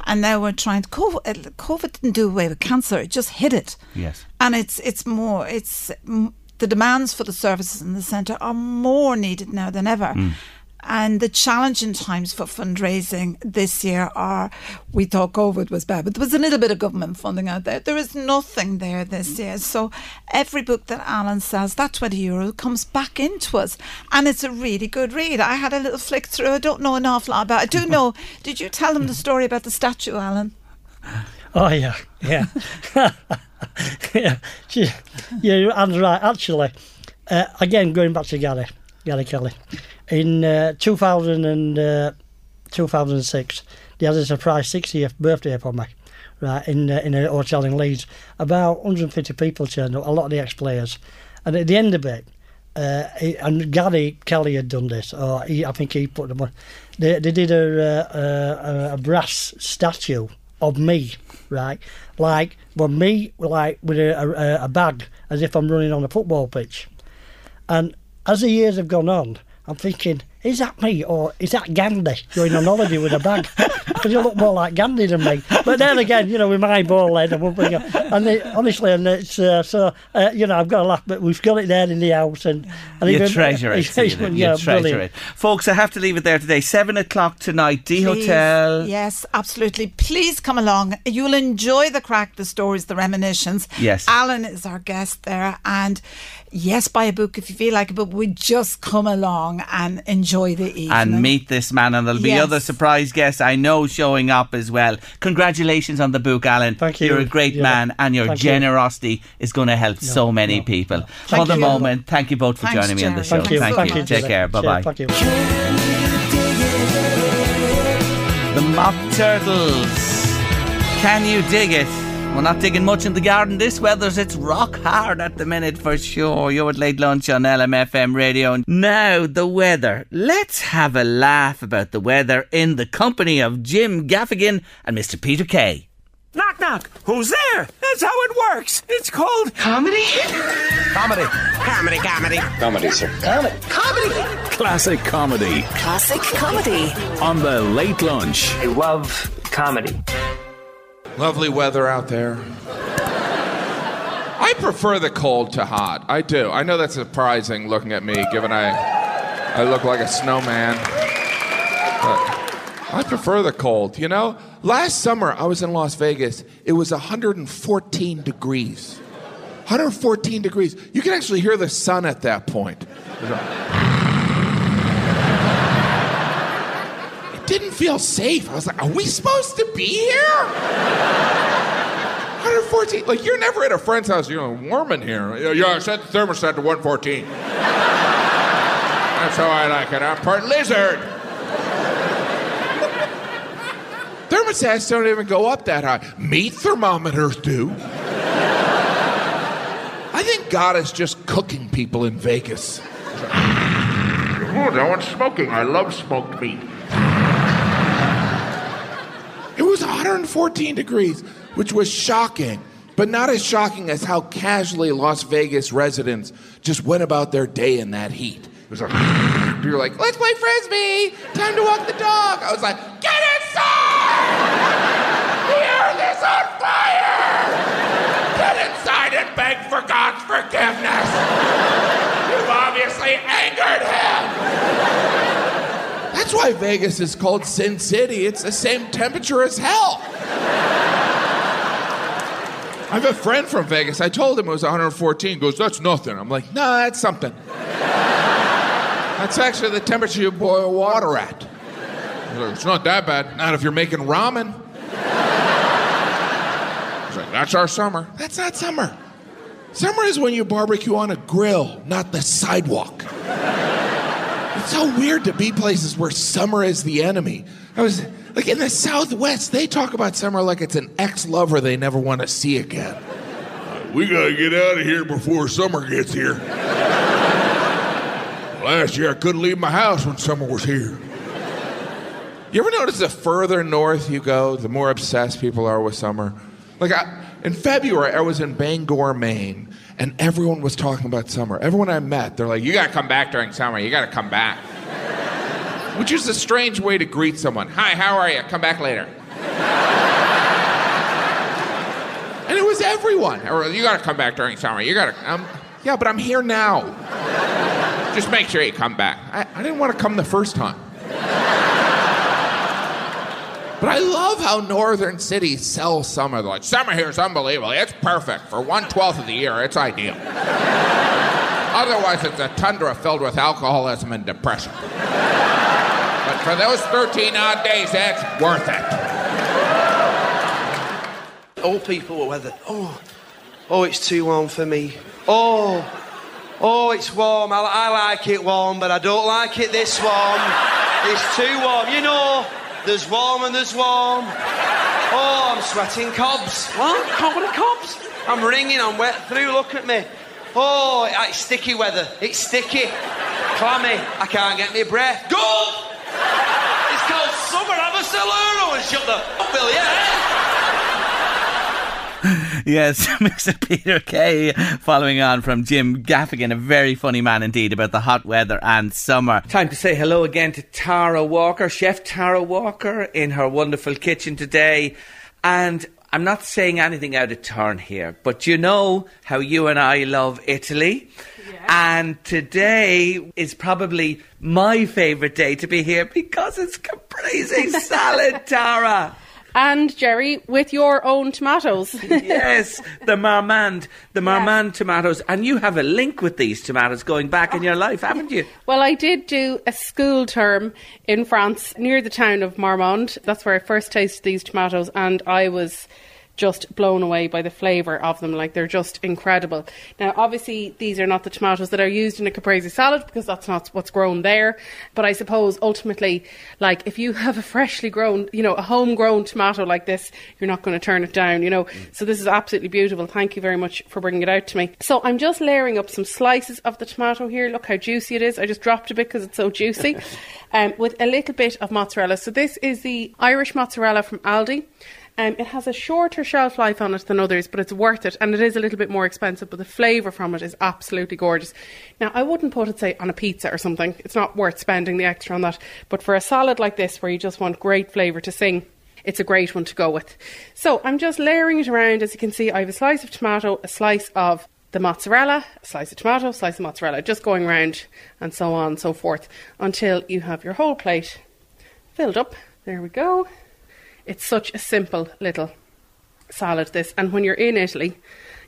and now we're trying to. COVID, COVID didn't do away with cancer; it just hit it. Yes. and it's it's more it's mm, the demands for the services in the centre are more needed now than ever. And the challenging times for fundraising this year are we thought COVID was bad, but there was a little bit of government funding out there. There is nothing there this year. So every book that Alan sells, that 20 euro comes back into us. And it's a really good read. I had a little flick through. I don't know an awful lot about it. I do know. Did you tell them the story about the statue, Alan? Oh yeah, yeah, yeah. Yeah, you're right. Actually, uh, again going back to Gary, Gary Kelly, in uh, 2000 and uh, 2006, they had a surprise 60th birthday for me. Right in uh, in a hotel in Leeds, about 150 people turned up, a lot of the ex-players, and at the end of it, uh, he, and Gary Kelly had done this, or he, I think he put them on. They, they did a, a, a brass statue of me, right? Like, well, me, like with a, a, a bag, as if I'm running on a football pitch. And as the years have gone on, I'm thinking, is that me or is that Gandhi going on holiday with a bag? Because you look more like Gandhi than me. But then again, you know, with my ball head, I won't bring it. And it, honestly, and it's uh, so uh, you know, I've got to laugh, but we've got it there in the house, and, and You even- treasure it. Stephen, yeah, you treasure brilliant. it. Folks, I have to leave it there today. Seven o'clock tonight, D Please. Hotel. Yes, absolutely. Please come along. You'll enjoy the crack, the stories, the reminiscence. Yes. Alan is our guest there. And yes, buy a book if you feel like it, but we just come along and enjoy the evening. And meet this man, and there'll be Yes. other surprise guests I know showing up as well. Congratulations on the book, Alan. Thank you. You're a great Yeah. man, and your Thank you. generosity is going to help so many people. For Thank the you. moment, thank you both for Thanks, joining me on the show. Thank you. Thanks Thank so you. much. Take care. Bye bye. Thank you. The Mock Turtles. Can you dig it? We're not digging much in the garden this weather's it's rock hard at the minute for sure. You're at late lunch on LMFM radio. Now the weather. Let's have a laugh about the weather in the company of Jim Gaffigan and Mr. Peter Kay. Knock, knock. Who's there? That's how it works. It's called comedy. Comedy. Comedy, comedy. Comedy, sir. Comedy. Comedy. Classic comedy Classic comedy. on the late lunch. I love comedy. Lovely weather out there. I prefer the cold to hot. I do. I know that's surprising looking at me, given I I look like a snowman. But I prefer the cold. You know, last summer I was in Las Vegas. It was 114 degrees. 114 degrees. You can actually hear the sun at that point. It didn't feel safe. I was like, are we supposed to be here? 114. Like, you're never at a friend's house. You're like, warm in here. Yeah, set the thermostat to 114. That's how I like it. I'm part lizard. Thermostats don't even go up that high. Meat thermometers do. I think God is just cooking people in Vegas. Oh, no one's smoking. I love smoked meat. It was 114 degrees, which was shocking, but not as shocking as how casually Las Vegas residents just went about their day in that heat. It was like, you're like, let's play frisbee. Time to walk the dog. I was like, get inside! The earth is on fire! Get inside and beg for God's forgiveness. You've obviously angered him. That's why Vegas is called Sin City. It's the same temperature as hell. I have a friend from Vegas. I told him it was 114. He goes, that's nothing. I'm like, no, that's something. That's actually the temperature you boil water at. Like, it's not that bad. Not if you're making ramen. He's like, that's our summer. That's not summer. Summer is when you barbecue on a grill, not the sidewalk. It's so weird to be places where summer is the enemy. I was like in the Southwest, they talk about summer like it's an ex-lover they never want to see again. We gotta get out of here before summer gets here. Last year I couldn't leave my house when summer was here. You ever notice the further north you go, the more obsessed people are with summer? Like I, in February, I was in Bangor, Maine, and everyone was talking about summer. Everyone I met, they're like, "You gotta come back during summer. You gotta come back." Which is a strange way to greet someone. Hi, how are you? Come back later. and it was everyone. You gotta come back during summer. You gotta. Um, yeah, but I'm here now. Just make sure you come back. I, I didn't want to come the first time. But I love how northern cities sell summer. They're like, summer here is unbelievable. It's perfect. For one twelfth of the year, it's ideal. Otherwise, it's a tundra filled with alcoholism and depression. But for those 13 odd days, that's worth it. All people are weather. Oh, oh, it's too warm for me. Oh, oh, it's warm. I, I like it warm, but I don't like it this warm. It's too warm. You know, there's warm and there's warm. Oh, I'm sweating cobs. What? What are cobs? I'm ringing. I'm wet through. Look at me. Oh, it's sticky weather. It's sticky, clammy. I can't get my breath. Go! It's called summer. Have a saloon oh, and shut the you? Yes, Mr. Peter Kay, following on from Jim Gaffigan, a very funny man indeed about the hot weather and summer. Time to say hello again to Tara Walker, Chef Tara Walker, in her wonderful kitchen today. And I'm not saying anything out of turn here, but you know how you and I love Italy. And today is probably my favourite day to be here because it's caprese salad, Tara. And Jerry, with your own tomatoes. yes, the Marmande, the Marmande tomatoes. And you have a link with these tomatoes going back in your life, haven't you? Well, I did do a school term in France near the town of Marmande. That's where I first tasted these tomatoes, and I was just blown away by the flavour of them. Like they're just incredible. Now, obviously, these are not the tomatoes that are used in a caprese salad because that's not what's grown there. But I suppose ultimately, like if you have a freshly grown, you know, a homegrown tomato like this, you're not going to turn it down, you know. So this is absolutely beautiful. Thank you very much for bringing it out to me. So I'm just layering up some slices of the tomato here. Look how juicy it is. I just dropped a bit because it's so juicy. um, with a little bit of mozzarella. So this is the Irish mozzarella from Aldi. Um, it has a shorter shelf life on it than others, but it's worth it, and it is a little bit more expensive. But the flavour from it is absolutely gorgeous. Now, I wouldn't put it, say, on a pizza or something. It's not worth spending the extra on that. But for a salad like this, where you just want great flavour to sing, it's a great one to go with. So I'm just layering it around. As you can see, I have a slice of tomato, a slice of the mozzarella, a slice of tomato, a slice of mozzarella, just going around and so on and so forth until you have your whole plate filled up. There we go. It's such a simple little salad, this. And when you're in Italy,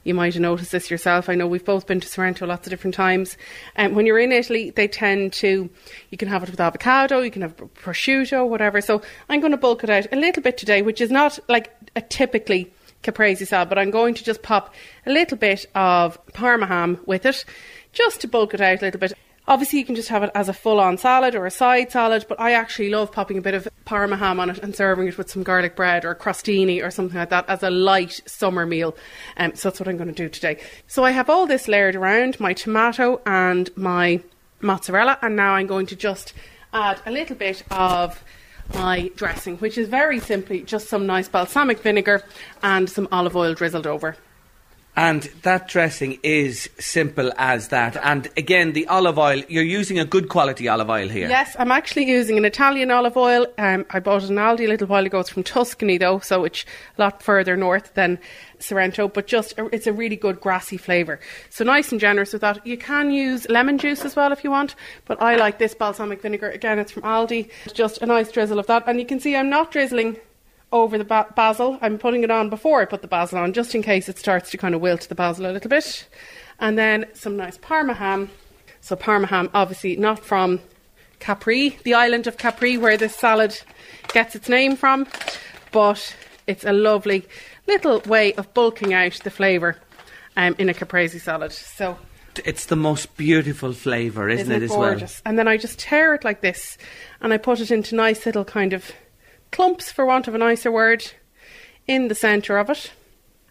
you might have noticed this yourself. I know we've both been to Sorrento lots of different times. And um, when you're in Italy, they tend to, you can have it with avocado, you can have prosciutto, whatever. So I'm going to bulk it out a little bit today, which is not like a typically caprese salad, but I'm going to just pop a little bit of parma ham with it, just to bulk it out a little bit. Obviously, you can just have it as a full on salad or a side salad, but I actually love popping a bit of parma ham on it and serving it with some garlic bread or crostini or something like that as a light summer meal. Um, so that's what I'm going to do today. So I have all this layered around my tomato and my mozzarella, and now I'm going to just add a little bit of my dressing, which is very simply just some nice balsamic vinegar and some olive oil drizzled over. And that dressing is simple as that. And again, the olive oil, you're using a good quality olive oil here. Yes, I'm actually using an Italian olive oil. Um, I bought in Aldi a little while ago. It's from Tuscany, though, so it's a lot further north than Sorrento, but just it's a really good grassy flavour. So nice and generous with that. You can use lemon juice as well if you want, but I like this balsamic vinegar. Again, it's from Aldi. Just a nice drizzle of that. And you can see I'm not drizzling over the ba- basil. I'm putting it on before I put the basil on, just in case it starts to kind of wilt the basil a little bit. And then some nice parma ham. So parma ham, obviously not from Capri, the island of Capri, where this salad gets its name from, but it's a lovely little way of bulking out the flavour um, in a caprese salad. So it's the most beautiful flavour, isn't, isn't it, it, as gorgeous? well? And then I just tear it like this, and I put it into nice little kind of clumps, for want of a nicer word, in the centre of it.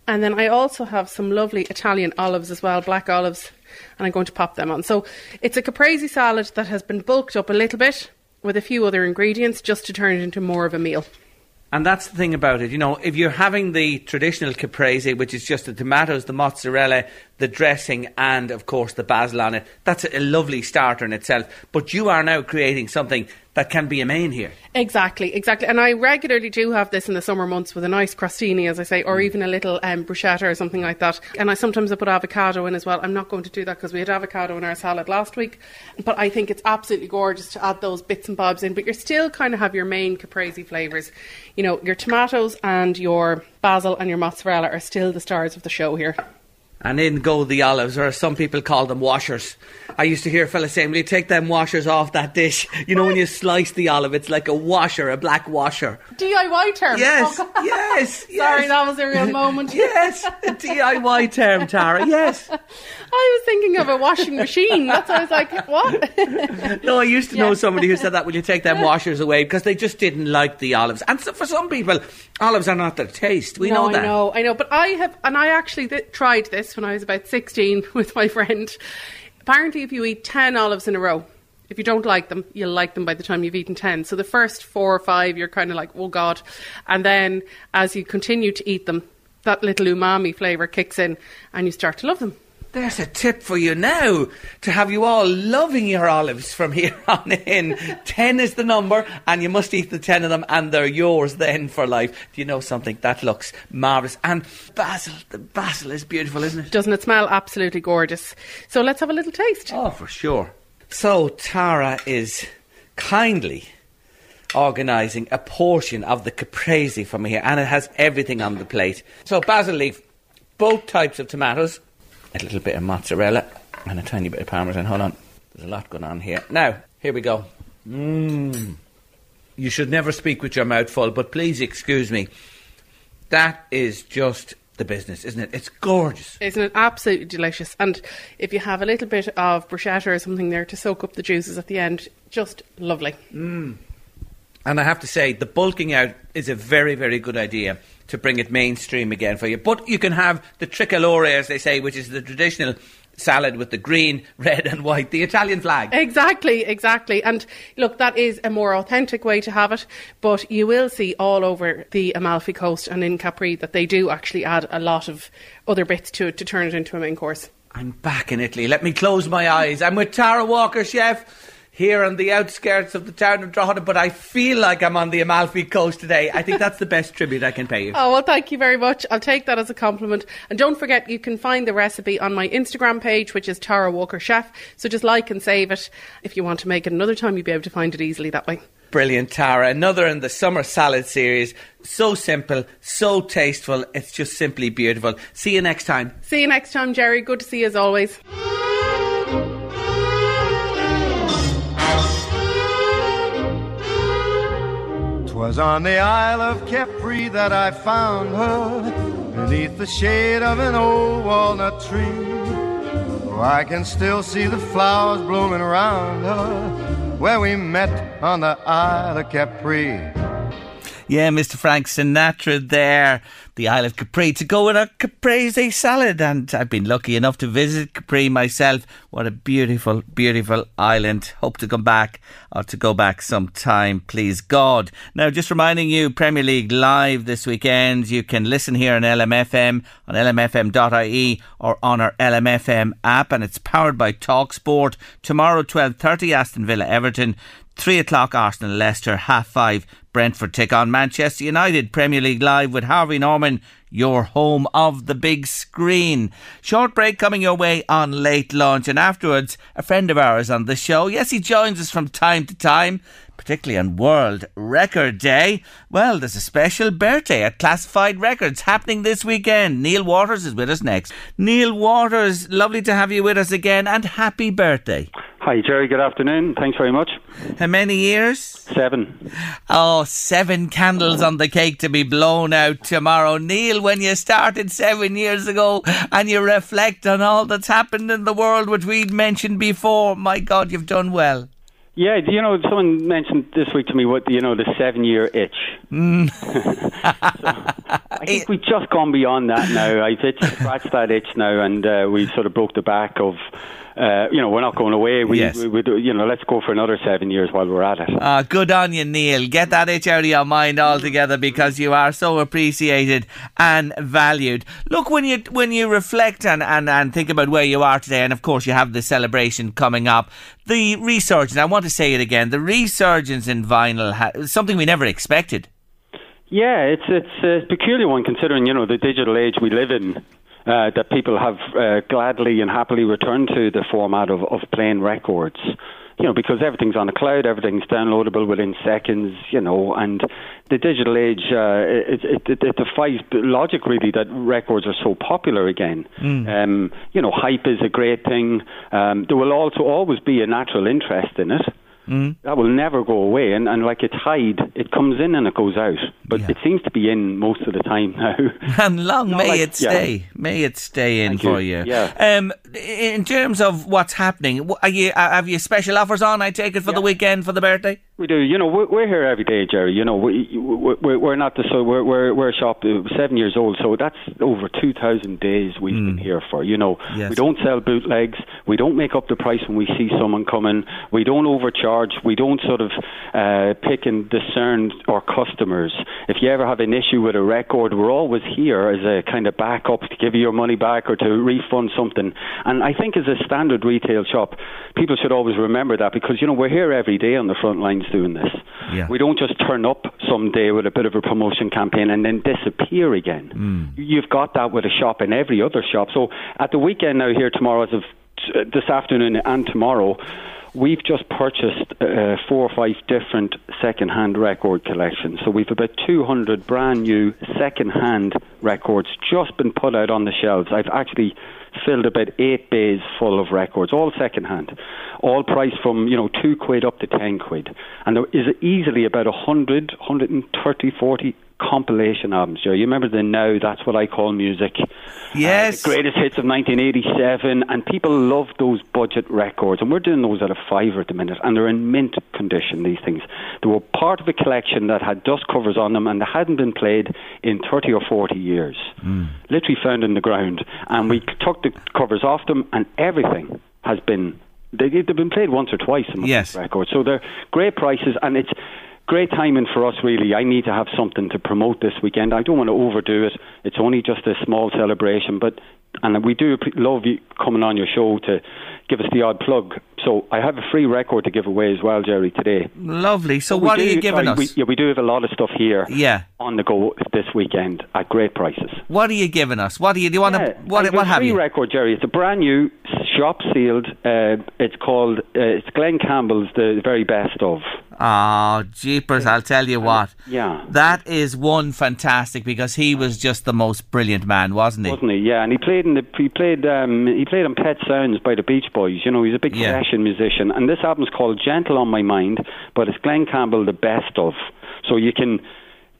And then I also have some lovely Italian olives as well, black olives, and I'm going to pop them on. So it's a caprese salad that has been bulked up a little bit with a few other ingredients just to turn it into more of a meal. And that's the thing about it. You know, if you're having the traditional caprese, which is just the tomatoes, the mozzarella, the dressing, and of course the basil on it, that's a lovely starter in itself. But you are now creating something that can be a main here. Exactly, exactly. And I regularly do have this in the summer months with a nice crostini, as I say, or mm. even a little um, bruschetta or something like that. And I sometimes I put avocado in as well. I'm not going to do that because we had avocado in our salad last week. But I think it's absolutely gorgeous to add those bits and bobs in. But you're still kind of have your main caprese flavours. You know, your tomatoes and your basil and your mozzarella are still the stars of the show here and in go the olives, or some people call them washers. I used to hear fellas saying, Will you take them washers off that dish? You know, when you slice the olive, it's like a washer, a black washer. DIY term. Yes, oh, yes, yes. Sorry, that was a real moment. yes, a DIY term, Tara, yes. I was thinking of a washing machine. That's why I was like, what? no, I used to know somebody who said that, Will you take them washers away? Because they just didn't like the olives. And so for some people, olives are not their taste. We no, know that. I know, I know. But I have, and I actually th- tried this when I was about 16 with my friend. Apparently, if you eat 10 olives in a row, if you don't like them, you'll like them by the time you've eaten 10. So the first four or five, you're kind of like, oh God. And then as you continue to eat them, that little umami flavour kicks in and you start to love them. There's a tip for you now to have you all loving your olives from here on in. ten is the number, and you must eat the ten of them, and they're yours then for life. Do you know something? That looks marvellous. And basil, the basil is beautiful, isn't it? Doesn't it smell absolutely gorgeous? So let's have a little taste. Oh, for sure. So Tara is kindly organising a portion of the caprese for me here, and it has everything on the plate. So basil leaf, both types of tomatoes a little bit of mozzarella and a tiny bit of parmesan. Hold on, there's a lot going on here. Now, here we go. Mmm. You should never speak with your mouth full, but please excuse me. That is just the business, isn't it? It's gorgeous. Isn't it absolutely delicious? And if you have a little bit of bruschetta or something there to soak up the juices at the end, just lovely. Mm. And I have to say, the bulking out is a very, very good idea to bring it mainstream again for you. But you can have the tricolore, as they say, which is the traditional salad with the green, red, and white, the Italian flag. Exactly, exactly. And look, that is a more authentic way to have it, but you will see all over the Amalfi Coast and in Capri that they do actually add a lot of other bits to it to turn it into a main course. I'm back in Italy. Let me close my eyes. I'm with Tara Walker, chef here on the outskirts of the town of Drogheda, but I feel like I'm on the Amalfi Coast today. I think that's the best tribute I can pay you. Oh, well, thank you very much. I'll take that as a compliment. And don't forget, you can find the recipe on my Instagram page, which is Tara Walker Chef. So just like and save it. If you want to make it another time, you'll be able to find it easily that way. Brilliant, Tara. Another in the summer salad series. So simple, so tasteful. It's just simply beautiful. See you next time. See you next time, Jerry. Good to see you as always. Twas on the Isle of Capri that I found her, beneath the shade of an old walnut tree. Oh, I can still see the flowers blooming around her, where we met on the Isle of Capri. Yeah, Mr. Frank Sinatra there, the Isle of Capri, to go with a caprese salad. And I've been lucky enough to visit Capri myself. What a beautiful, beautiful island. Hope to come back or to go back sometime, please God. Now, just reminding you, Premier League live this weekend. You can listen here on LMFM, on lmfm.ie or on our LMFM app. And it's powered by TalkSport. Tomorrow, 12.30, Aston Villa, Everton. Three o'clock Arsenal Leicester, half five Brentford take on Manchester United. Premier League Live with Harvey Norman, your home of the big screen. Short break coming your way on late lunch, and afterwards, a friend of ours on the show. Yes, he joins us from time to time, particularly on World Record Day. Well, there's a special birthday at Classified Records happening this weekend. Neil Waters is with us next. Neil Waters, lovely to have you with us again, and happy birthday. Hi, Jerry. Good afternoon. Thanks very much. How many years? Seven. Oh, seven candles on the cake to be blown out tomorrow. Neil, when you started seven years ago and you reflect on all that's happened in the world, which we'd mentioned before, my God, you've done well. Yeah, you know, someone mentioned this week to me what you know the seven-year itch. Mm. so, I think we've just gone beyond that now. I've itched, scratched that itch now, and uh, we sort of broke the back of uh, you know, we're not going away. We, yes. we, we, you know, let's go for another seven years while we're at it. Ah, good on you, Neil. Get that itch out of your mind altogether because you are so appreciated and valued. Look, when you when you reflect and, and, and think about where you are today, and of course you have the celebration coming up, the resurgence. I want to say it again: the resurgence in vinyl, something we never expected. Yeah, it's it's a peculiar one considering you know the digital age we live in uh, that people have uh, gladly and happily returned to the format of, of playing records. You know, because everything's on the cloud, everything's downloadable within seconds. You know, and the digital age uh, it, it, it, it defies logic really that records are so popular again. Mm. Um, you know, hype is a great thing. Um, there will also always be a natural interest in it. Mm. That will never go away, and, and like a tide, it comes in and it goes out. But Yeah. it seems to be in most of the time now. And long may like- it yeah. stay. May it stay in Thank for you. you. Yeah. Um, in terms of what's happening, are you uh, have you special offers on? I take it for the weekend for the birthday. We do. You know, we're, we're here every day, Jerry. You know, we, we're, we're not the so we're we're, we're a shop seven years old, so that's over two thousand days we've been here for. You know, Yes. we don't sell bootlegs. We don't make up the price when we see someone coming. We don't overcharge. We don't sort of uh, pick and discern our customers. If you ever have an issue with a record, we're always here as a kind of backup to give you your money back or to refund something. And I think as a standard retail shop, people should always remember that because you know we're here every day on the front lines doing this. Yeah. We don't just turn up someday with a bit of a promotion campaign and then disappear again. Mm. You've got that with a shop in every other shop. So at the weekend now here tomorrow, as of t- this afternoon and tomorrow, we've just purchased uh, four or five different second-hand record collections. So we've about 200 brand new second-hand records just been put out on the shelves. I've actually filled about eight bays full of records, all second-hand, all priced from you know two quid up to ten quid, and there is easily about a hundred, hundred and thirty, forty compilation albums. Joe, you remember the Now? That's what I call music. Yes. Uh, greatest hits of 1987, and people love those budget records, and we're doing those at a fiver at the minute, and they're in mint condition. These things. They were part of a collection that had dust covers on them, and they hadn't been played in 30 or 40 years. Literally found in the ground, and we took the covers off them, and everything has been. They, they've been played once or twice in Yes. records, so they're great prices, and it's great timing for us. Really, I need to have something to promote this weekend. I don't want to overdo it. It's only just a small celebration, but and we do love you coming on your show to give us the odd plug. So I have a free record to give away as well, Jerry, today. Lovely. So We what are do- you giving us? We, yeah, we do have a lot of stuff here. Yeah. On the go this weekend at great prices. What are you giving us? What do you do? You want to? What? What a have free you? record, Jerry. It's a brand new, shop sealed. Uh, it's called. Uh, it's Glen Campbell's the very best of. Oh, jeepers! I'll tell you what. Yeah. That is one fantastic because he was just the most brilliant man, wasn't he? Wasn't he? Yeah, and he played in the he played um, he played on Pet Sounds by the Beach Boys. You know, he's a big Yeah. session musician, and this album's called Gentle on My Mind, but it's Glen Campbell the best of. So you can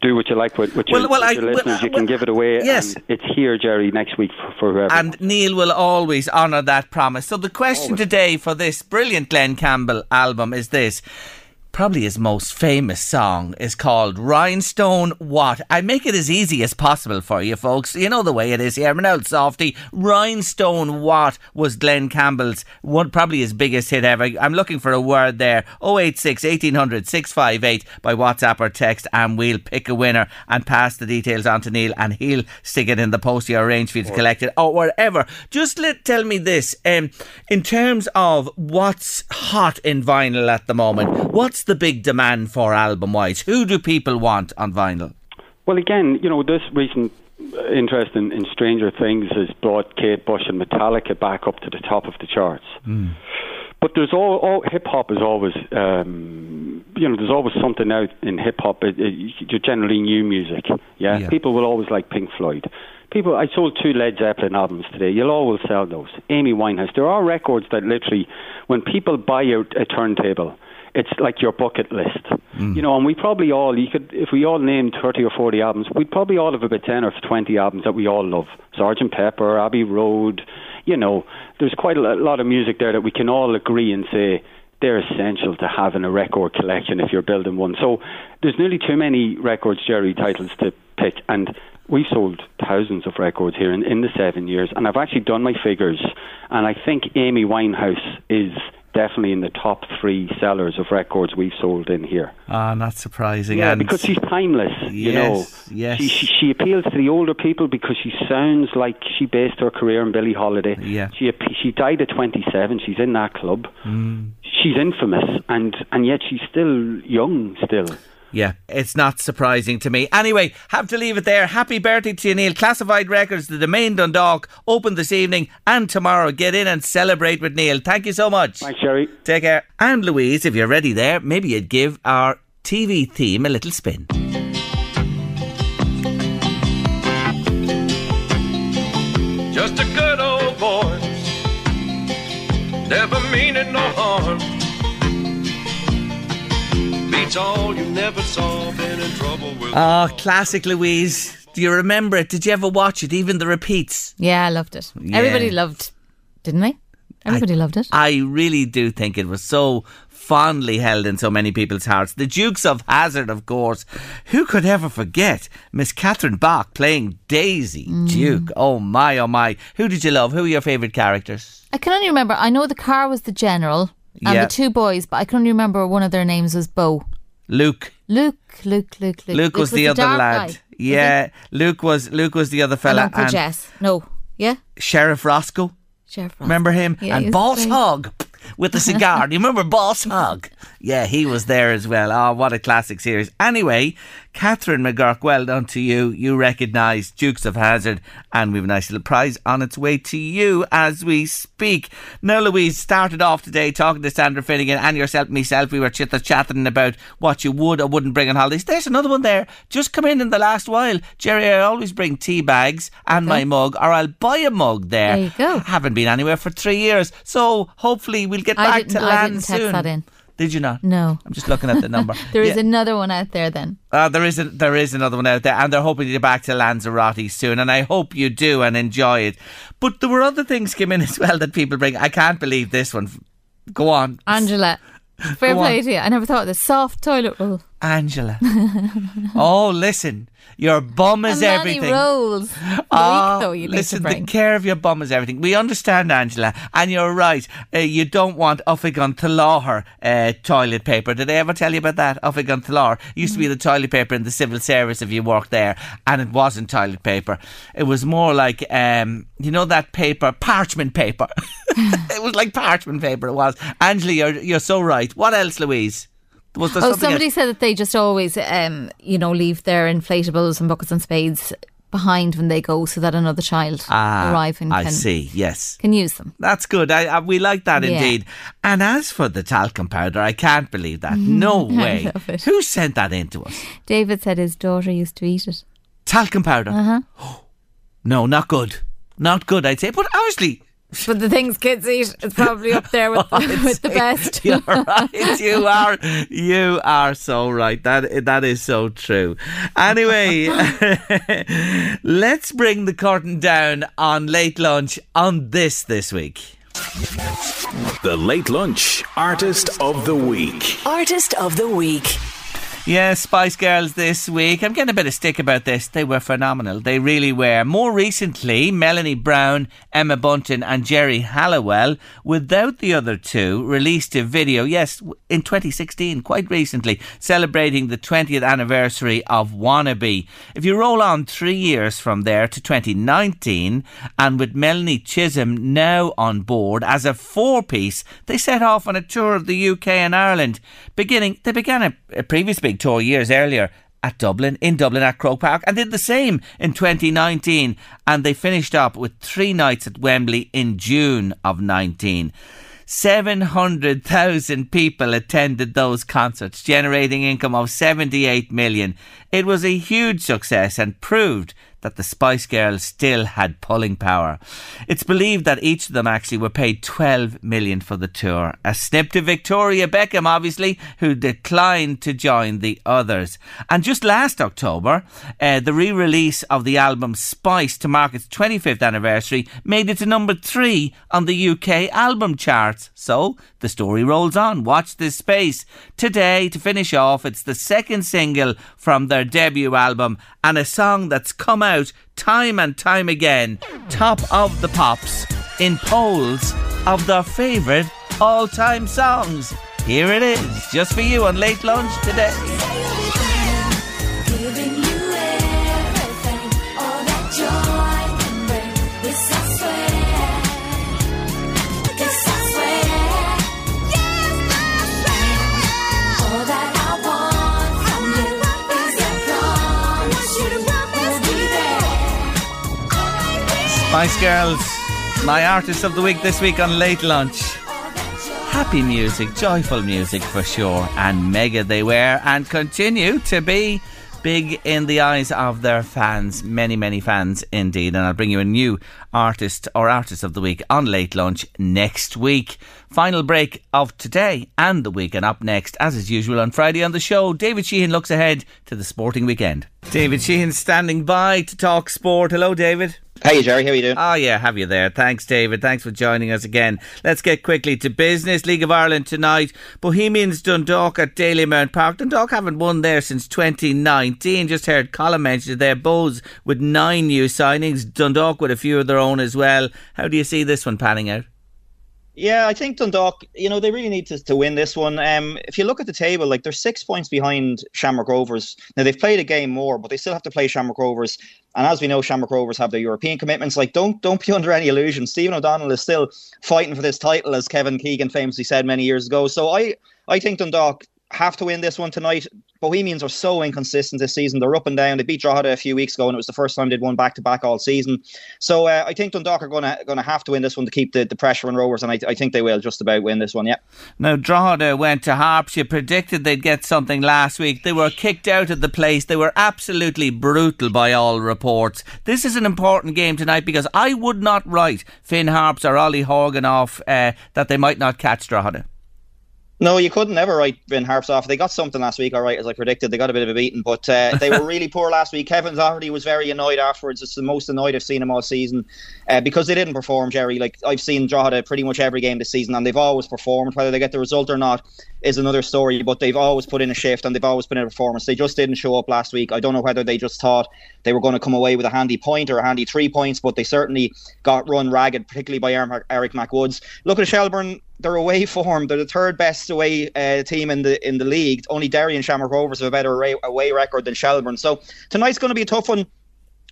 do what you like with, with, Well, your, well, with I- your well, listeners. you can give it away. yes. and it's here, Jerry, next week for, for whoever. And Neil will always honour that promise. So the question today for this brilliant Glen Campbell album is this. Probably his most famous song is called Rhinestone What. I make it as easy as possible for you folks. You know the way it is here. I'm out softy. Rhinestone What was Glen Campbell's one, probably his biggest hit ever. I'm looking for a word there. 086 1800 658 by WhatsApp or text, and we'll pick a winner and pass the details on to Neil, and he'll stick it in the post you arrange for you to collect it or wherever. Just let tell me this: um, in terms of what's hot in vinyl at the moment, what's the big demand for album wise? Who do people want on vinyl? Well, again, you know, this recent uh, interest in, in Stranger Things has brought Kate Bush and Metallica back up to the top of the charts. But there's all, all hip hop is always, um, you know, there's always something out in hip hop. Generally new music. Yeah? Yeah. people will always like Pink Floyd. People, I sold two Led Zeppelin albums today. You'll always sell those. Amy Winehouse. There are records that literally, when people buy a, a turntable, it's like your bucket list. Mm. You know, and we probably all, you could, if we all named 30 or 40 albums, we'd probably all have about 10 or 20 albums that we all love. Sergeant Pepper, Abbey Road, you know, there's quite a lot of music there that we can all agree and say they're essential to having a record collection if you're building one. So there's nearly too many records, Jerry, titles to pick. And we've sold thousands of records here in, in the seven years. And I've actually done my figures. And I think Amy Winehouse is definitely in the top three sellers of records we've sold in here. Ah, not surprising. Yeah, and because she's timeless. you know, Yes, yes. She, she she appeals to the older people because she sounds like she based her career on Billie Holiday. Yeah. She she died at 27. She's in that club. She's infamous, and and yet she's still young. Still. Yeah, it's not surprising to me. Anyway, have to leave it there. Happy birthday to you, Neil. Classified Records, the Domain Dundalk, open this evening and tomorrow. Get in and celebrate with Neil. Thank you so much. Thanks, Jerry. Take care. And Louise, if you're ready there, maybe you'd give our TV theme a little spin. Just a good old boy, never meaning no harm. Beats all you never saw, been in trouble with. Oh, classic Louise. Do you remember it? Did you ever watch it? Even the repeats? Yeah, I loved it. Yeah. Everybody loved, didn't they? Everybody loved it. I really do think it was so fondly held in so many people's hearts. The Dukes of Hazzard, of course. Who could ever forget Miss Catherine Bach playing Daisy Mm. Duke? Oh my, oh my. Who did you love? Who were your favourite characters? I can only remember. I know the car was the general and Yeah. the two boys, but I can only remember one of their names was Bo. Luke. Luke, Luke, Luke, Luke. Luke was, the, other lad. guy, yeah, Luke was Luke was the other And fella. Uncle Jess. No, yeah, Sheriff Roscoe. Sheriff. Roscoe. Remember him? Yeah, and Boss. Hogg. with the cigar. Do you remember Boss Hogg? Yeah, he was there as well. Oh, what a classic series. Anyway, Catherine McGurk, well done to you. You recognise Dukes of Hazzard, and we've a nice little prize on its way to you as we speak. Now, Louise started off today talking to Sandra Finnegan and yourself, myself. We were chit- chatting about what you would or wouldn't bring on holidays. There's another one there. Just come in in the last while. Jerry, I always bring tea bags and my mug, or I'll buy a mug there. There you go. Haven't been anywhere for three years, so hopefully we'll get I back didn't, to I land didn't text soon. that in. Did you not? No. I'm just looking at the number. There is Yeah. another one out there then. Uh, there is a, there is another one out there, and they're hoping to get back to Lanzarote soon, and I hope you do and enjoy it. But there were other things came in as well that people bring. I can't believe this one. Go on, Angela, fair Go play on. to you. I never thought of this. Soft toilet roll. Angela. oh, listen, your bum is and everything. rolls. The Ah, though listen, the care of your bum is everything. We understand, Angela, and you're right. Uh, you don't want Oifig an tSoláthair uh, toilet paper. Did I ever tell you about that? Oifig an tSoláthair used to be the toilet paper in the civil service if you worked there, and it wasn't toilet paper. It was more like, um, you know, that paper, parchment paper. it was like parchment paper. It was. Angela, you're you're so right. What else, Louise? Was there Oh, somebody else? said that they just always, um, you know, leave their inflatables and buckets and spades behind when they go, so that another child Ah, arriving I can see. Yes. can use them. That's good. I, I, we like that Yeah. indeed. And as for the talcum powder, I can't believe that. No I way. Who sent that in to us? David said his daughter used to eat it. Talcum powder? Uh huh. No, not good. Not good, I'd say. But obviously. But the things kids eat, it's probably up there with, with the best. You're right. You are. You are so right. That that is so true. Anyway, let's bring the curtain down on late lunch on this this week. The Late Lunch Artist of the Week. Artist of the Week. Yes, Spice Girls this week. I'm getting a bit of stick about this. They were phenomenal. They really were. More recently, Melanie Brown, Emma Bunton, and Geri Halliwell, without the other two, released a video, yes, in 2016, quite recently, celebrating the 20th anniversary of Wannabe. If you roll on three years from there to 2019, and with Melanie Chisholm now on board as a four piece, they set off on a tour of the UK and Ireland. Beginning, they began a, a previous big tour years earlier at Dublin, in Dublin at Croke Park, and did the same in 2019. And they finished up with three nights at Wembley in June of 19. 700,000 people attended those concerts, generating income of 78 million. It was a huge success and proved that the Spice Girls still had pulling power. It's believed that each of them actually were paid 12 million for the tour. A snip to Victoria Beckham, obviously, who declined to join the others. And just last October, uh, the re-release of the album Spice to mark its 25th anniversary made it to number three on the UK album charts. So the story rolls on. Watch this space. Today, to finish off, it's the second single from their debut album and a song that's come out time and time again, top of the pops in polls of their favourite all-time songs. Here it is, just for you on late lunch today. Spice Girls, my artist of the week this week on Late Lunch. Happy music, joyful music for sure, and mega they were and continue to be big in the eyes of their fans. Many, many fans indeed. And I'll bring you a new artist or artist of the week on Late Lunch next week. Final break of today and the week. And up next, as is usual on Friday on the show, David Sheehan looks ahead to the sporting weekend. David Sheehan standing by to talk sport. Hello, David. Hey, Jerry, how are you doing? Oh, yeah, have you there. Thanks, David. Thanks for joining us again. Let's get quickly to business. League of Ireland tonight. Bohemians Dundalk at Daly Dalymount Park. Dundalk haven't won there since 2019. Just heard Colin mention their Bohs with nine new signings. Dundalk with a few of their own as well. How do you see this one panning out? Yeah, I think Dundalk, you know, they really need to, to win this one. Um, if you look at the table, like they're six points behind Shamrock Rovers. Now they've played a game more, but they still have to play Shamrock Rovers. And as we know, Shamrock Rovers have their European commitments. Like, don't don't be under any illusion. Stephen O'Donnell is still fighting for this title, as Kevin Keegan famously said many years ago. So I I think Dundalk have to win this one tonight. Bohemians are so inconsistent this season. They're up and down. They beat Drogheda a few weeks ago, and it was the first time they'd won back to back all season. So uh, I think Dundalk are going to going to have to win this one to keep the, the pressure on Rovers, and I, I think they will just about win this one. Yeah. Now Drogheda went to Harps. You predicted they'd get something last week. They were kicked out of the place. They were absolutely brutal by all reports. This is an important game tonight because I would not write Finn Harps or Ollie Horgan off uh, that they might not catch Drogheda. No, you couldn't ever write Finn Harps off. They got something last week, all right, as I predicted. They got a bit of a beating, but uh, they were really poor last week. Kevin Doherty was very annoyed afterwards. It's the most annoyed I've seen him all season uh, because they didn't perform, Jerry. Like, I've seen Drogheda pretty much every game this season, and they've always performed. Whether they get the result or not is another story, but they've always put in a shift and they've always put in a performance. They just didn't show up last week. I don't know whether they just thought they were going to come away with a handy point or a handy three points, but they certainly got run ragged, particularly by Eric McWoods. Look at Shelbourne their away form. They're the third best away uh, team in the in the league. Only Derry and Shamrock Rovers have a better away, away record than Shelbourne. So tonight's going to be a tough one.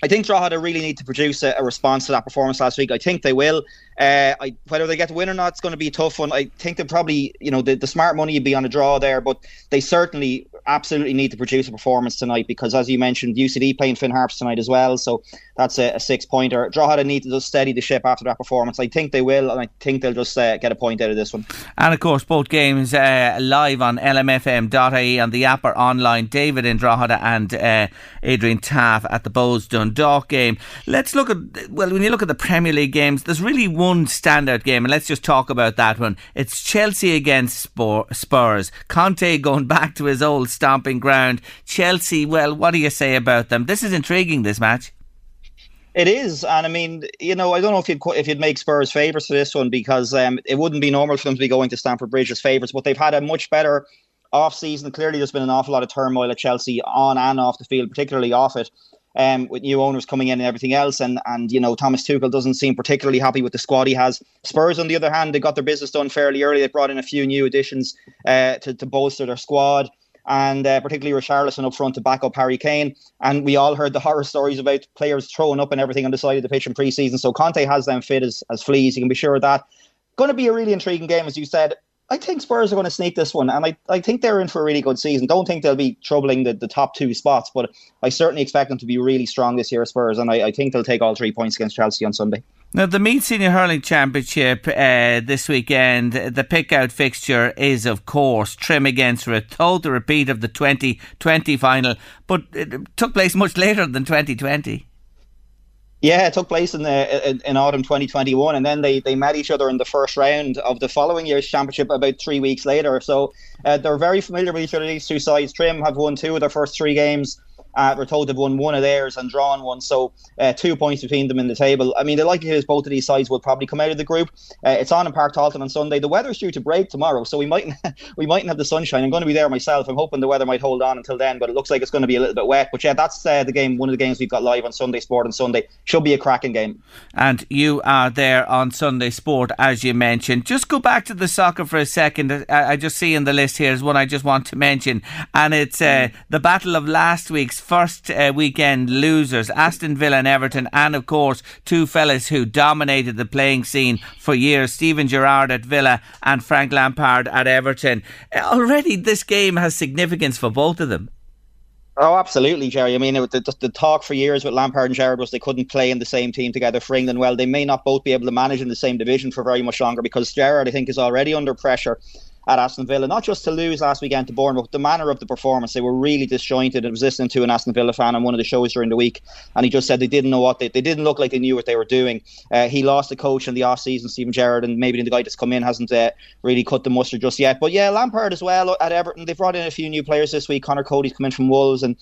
I think Drogheda really need to produce a, a, response to that performance last week. I think they will. Uh, I, whether they get the win or not, it's going to be a tough one. I think they probably, you know, the, the smart money would be on a draw there, but they certainly absolutely need to produce a performance tonight because, as you mentioned, UCD playing Finn Harps tonight as well. So that's a, a six pointer. Drogheda need to just steady the ship after that performance. I think they will, and I think they'll just uh, get a point out of this one. And of course, both games uh, live on lmfm.ie and the app are online. David in Drogheda and uh, Adrian Taff at the Bohs Dundalk game. Let's look at, well, when you look at the Premier League games, there's really one standout game, and let's just talk about that one. It's Chelsea against Spurs. Conte going back to his old stomping ground. Chelsea, well, what do you say about them? This is intriguing, this match. It is, and I mean, you know, I don't know if you'd if you'd make Spurs favourites for this one because um, it wouldn't be normal for them to be going to Stamford Bridge as favourites, but they've had a much better off season. Clearly, there's been an awful lot of turmoil at Chelsea on and off the field, particularly off it um, with new owners coming in and everything else. And and you know Thomas Tuchel doesn't seem particularly happy with the squad he has. Spurs, on the other hand, they got their business done fairly early. They brought in a few new additions uh, to to bolster their squad. And uh, particularly Richarlison up front to back up Harry Kane. And we all heard the horror stories about players throwing up and everything on the side of the pitch in pre-season. So Conte has them fit as, as fleas. You can be sure of that. Going to be a really intriguing game, as you said. I think Spurs are going to sneak this one, and I, I think they're in for a really good season. Don't think they'll be troubling the, the top two spots, but I certainly expect them to be really strong this year, Spurs, and I, I think they'll take all three points against Chelsea on Sunday. Now, the Meath Senior Hurling Championship uh, this weekend, the pick-out fixture is, of course, Trim against Ratoath, the repeat of the 2020 final, but it took place much later than 2020. Yeah, it took place in the in, in, autumn 2021, and then they, they met each other in the first round of the following year's championship about three weeks later. So uh, they're very familiar with each other. These two sides. Trim have won two of their first three games. Uh, we're told they've won one of theirs and drawn one, so uh, two points between them in the table. I mean, the likelihood is both of these sides will probably come out of the group. Uh, it's on in Park Tailteann on Sunday. The weather's due to break tomorrow, so we mightn't we mightn't have the sunshine. I'm going to be there myself. I'm hoping the weather might hold on until then, but it looks like it's going to be a little bit wet. But yeah, that's uh, the game. One of the games we've got live on Sunday Sport on Sunday should be a cracking game. And you are there on Sunday Sport, as you mentioned. Just go back to the soccer for a second. I, I just see in the list here is one I just want to mention, and it's uh, the battle of last week's first uh, weekend losers, Aston Villa and Everton, and of course, two fellas who dominated the playing scene for years Steven Gerrard at Villa and Frank Lampard at Everton. Already, this game has significance for both of them. Oh, absolutely, Jerry. I mean, it, the, the talk for years with Lampard and Gerrard was they couldn't play in the same team together for England. Well, they may not both be able to manage in the same division for very much longer because Gerrard, I think, is already under pressure at Aston Villa, not just to lose last weekend to Bournemouth, the manner of the performance. They were really disjointed. I was listening to an Aston Villa fan on one of the shows during the week, and he just said they didn't know what they, they didn't look like they knew what they were doing. Uh, he lost the coach in the off season, Steven Gerrard, and maybe the guy that's come in hasn't uh, really cut the mustard just yet. But yeah, Lampard as well at Everton. They've brought in a few new players this week. Conor Coady's come in from Wolves, and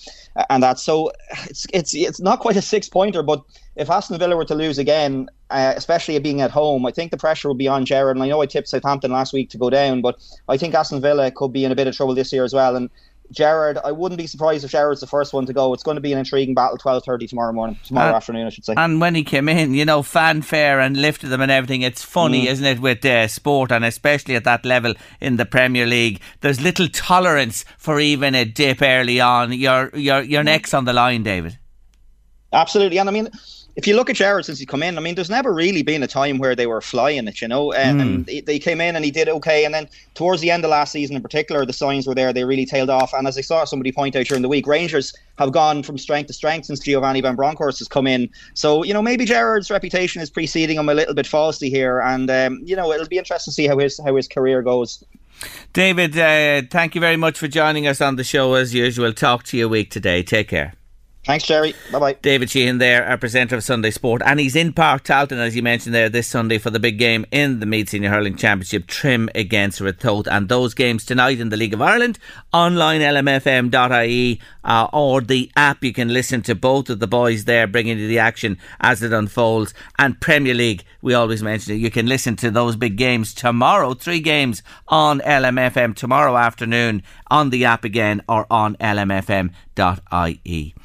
and that. So it's it's it's not quite a six pointer, but if Aston Villa were to lose again, uh, especially being at home, I think the pressure will be on Gerrard. And I know I tipped Southampton last week to go down, but I think Aston Villa could be in a bit of trouble this year as well. And Gerrard, I wouldn't be surprised if Gerrard's the first one to go. It's going to be an intriguing battle, twelve thirty tomorrow morning, tomorrow Uh, afternoon, I should say. And when he came in, you know, fanfare and lifted them and everything. It's funny, Mm. isn't it, with uh, sport and especially at that level in the Premier League. There's little tolerance for even a dip early on. Your your your neck's on the line, David. Absolutely, and I mean, if you look at Gerrard since he come in, I mean, there's never really been a time where they were flying it, you know. And, Mm. and they, they came in and he did okay, and then towards the end of last season, in particular, the signs were there. They really tailed off, and as I saw somebody point out during the week, Rangers have gone from strength to strength since Giovanni Van Bronckhorst has come in. So you know, maybe Gerrard's reputation is preceding him a little bit falsely here, and um, you know, it'll be interesting to see how his how his career goes. David, uh, thank you very much for joining us on the show as usual. Talk to you a week today. Take care. Thanks, Jerry. Bye bye. David Sheehan there, our presenter of Sunday Sport. And he's in Park Tailteann, as you mentioned there, this Sunday for the big game in the Meath Senior Hurling Championship, Trim against Ratoath. And those games tonight in the League of Ireland, online lmfm.ie uh, or the app. You can listen to both of the boys there bringing you the action as it unfolds. And Premier League, we always mention it. You can listen to those big games tomorrow. Three games on LMFM tomorrow afternoon on the app again or on lmfm.ie.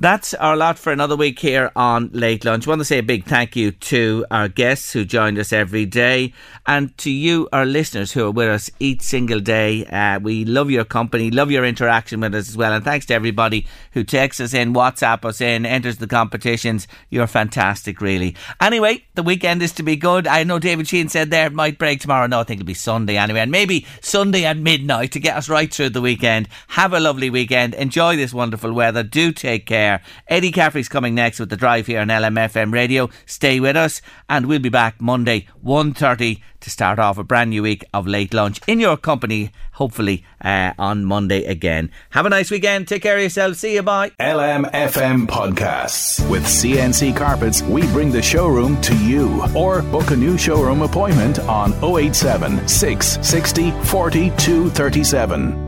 That's our lot for another week here on Late Lunch. I want to say a big thank you to our guests who joined us every day and to you, our listeners, who are with us each single day. Uh, we love your company, love your interaction with us as well. And thanks to everybody who texts us in, WhatsApp us in, enters the competitions. You're fantastic, really. Anyway, the weekend is to be good. I know David Sheehan said there it might break tomorrow. No, I think it'll be Sunday anyway. And maybe Sunday at midnight to get us right through the weekend. Have a lovely weekend. Enjoy this wonderful weather. Do take care. Eddie Caffrey's coming next with the drive here on LMFM radio. Stay with us and we'll be back Monday 1.30 to start off a brand new week of late lunch in your company, hopefully uh, on Monday again. Have a nice weekend. Take care of yourselves. See you. Bye. LMFM Podcasts. With CNC Carpets, we bring the showroom to you. Or book a new showroom appointment on 087 660 4237.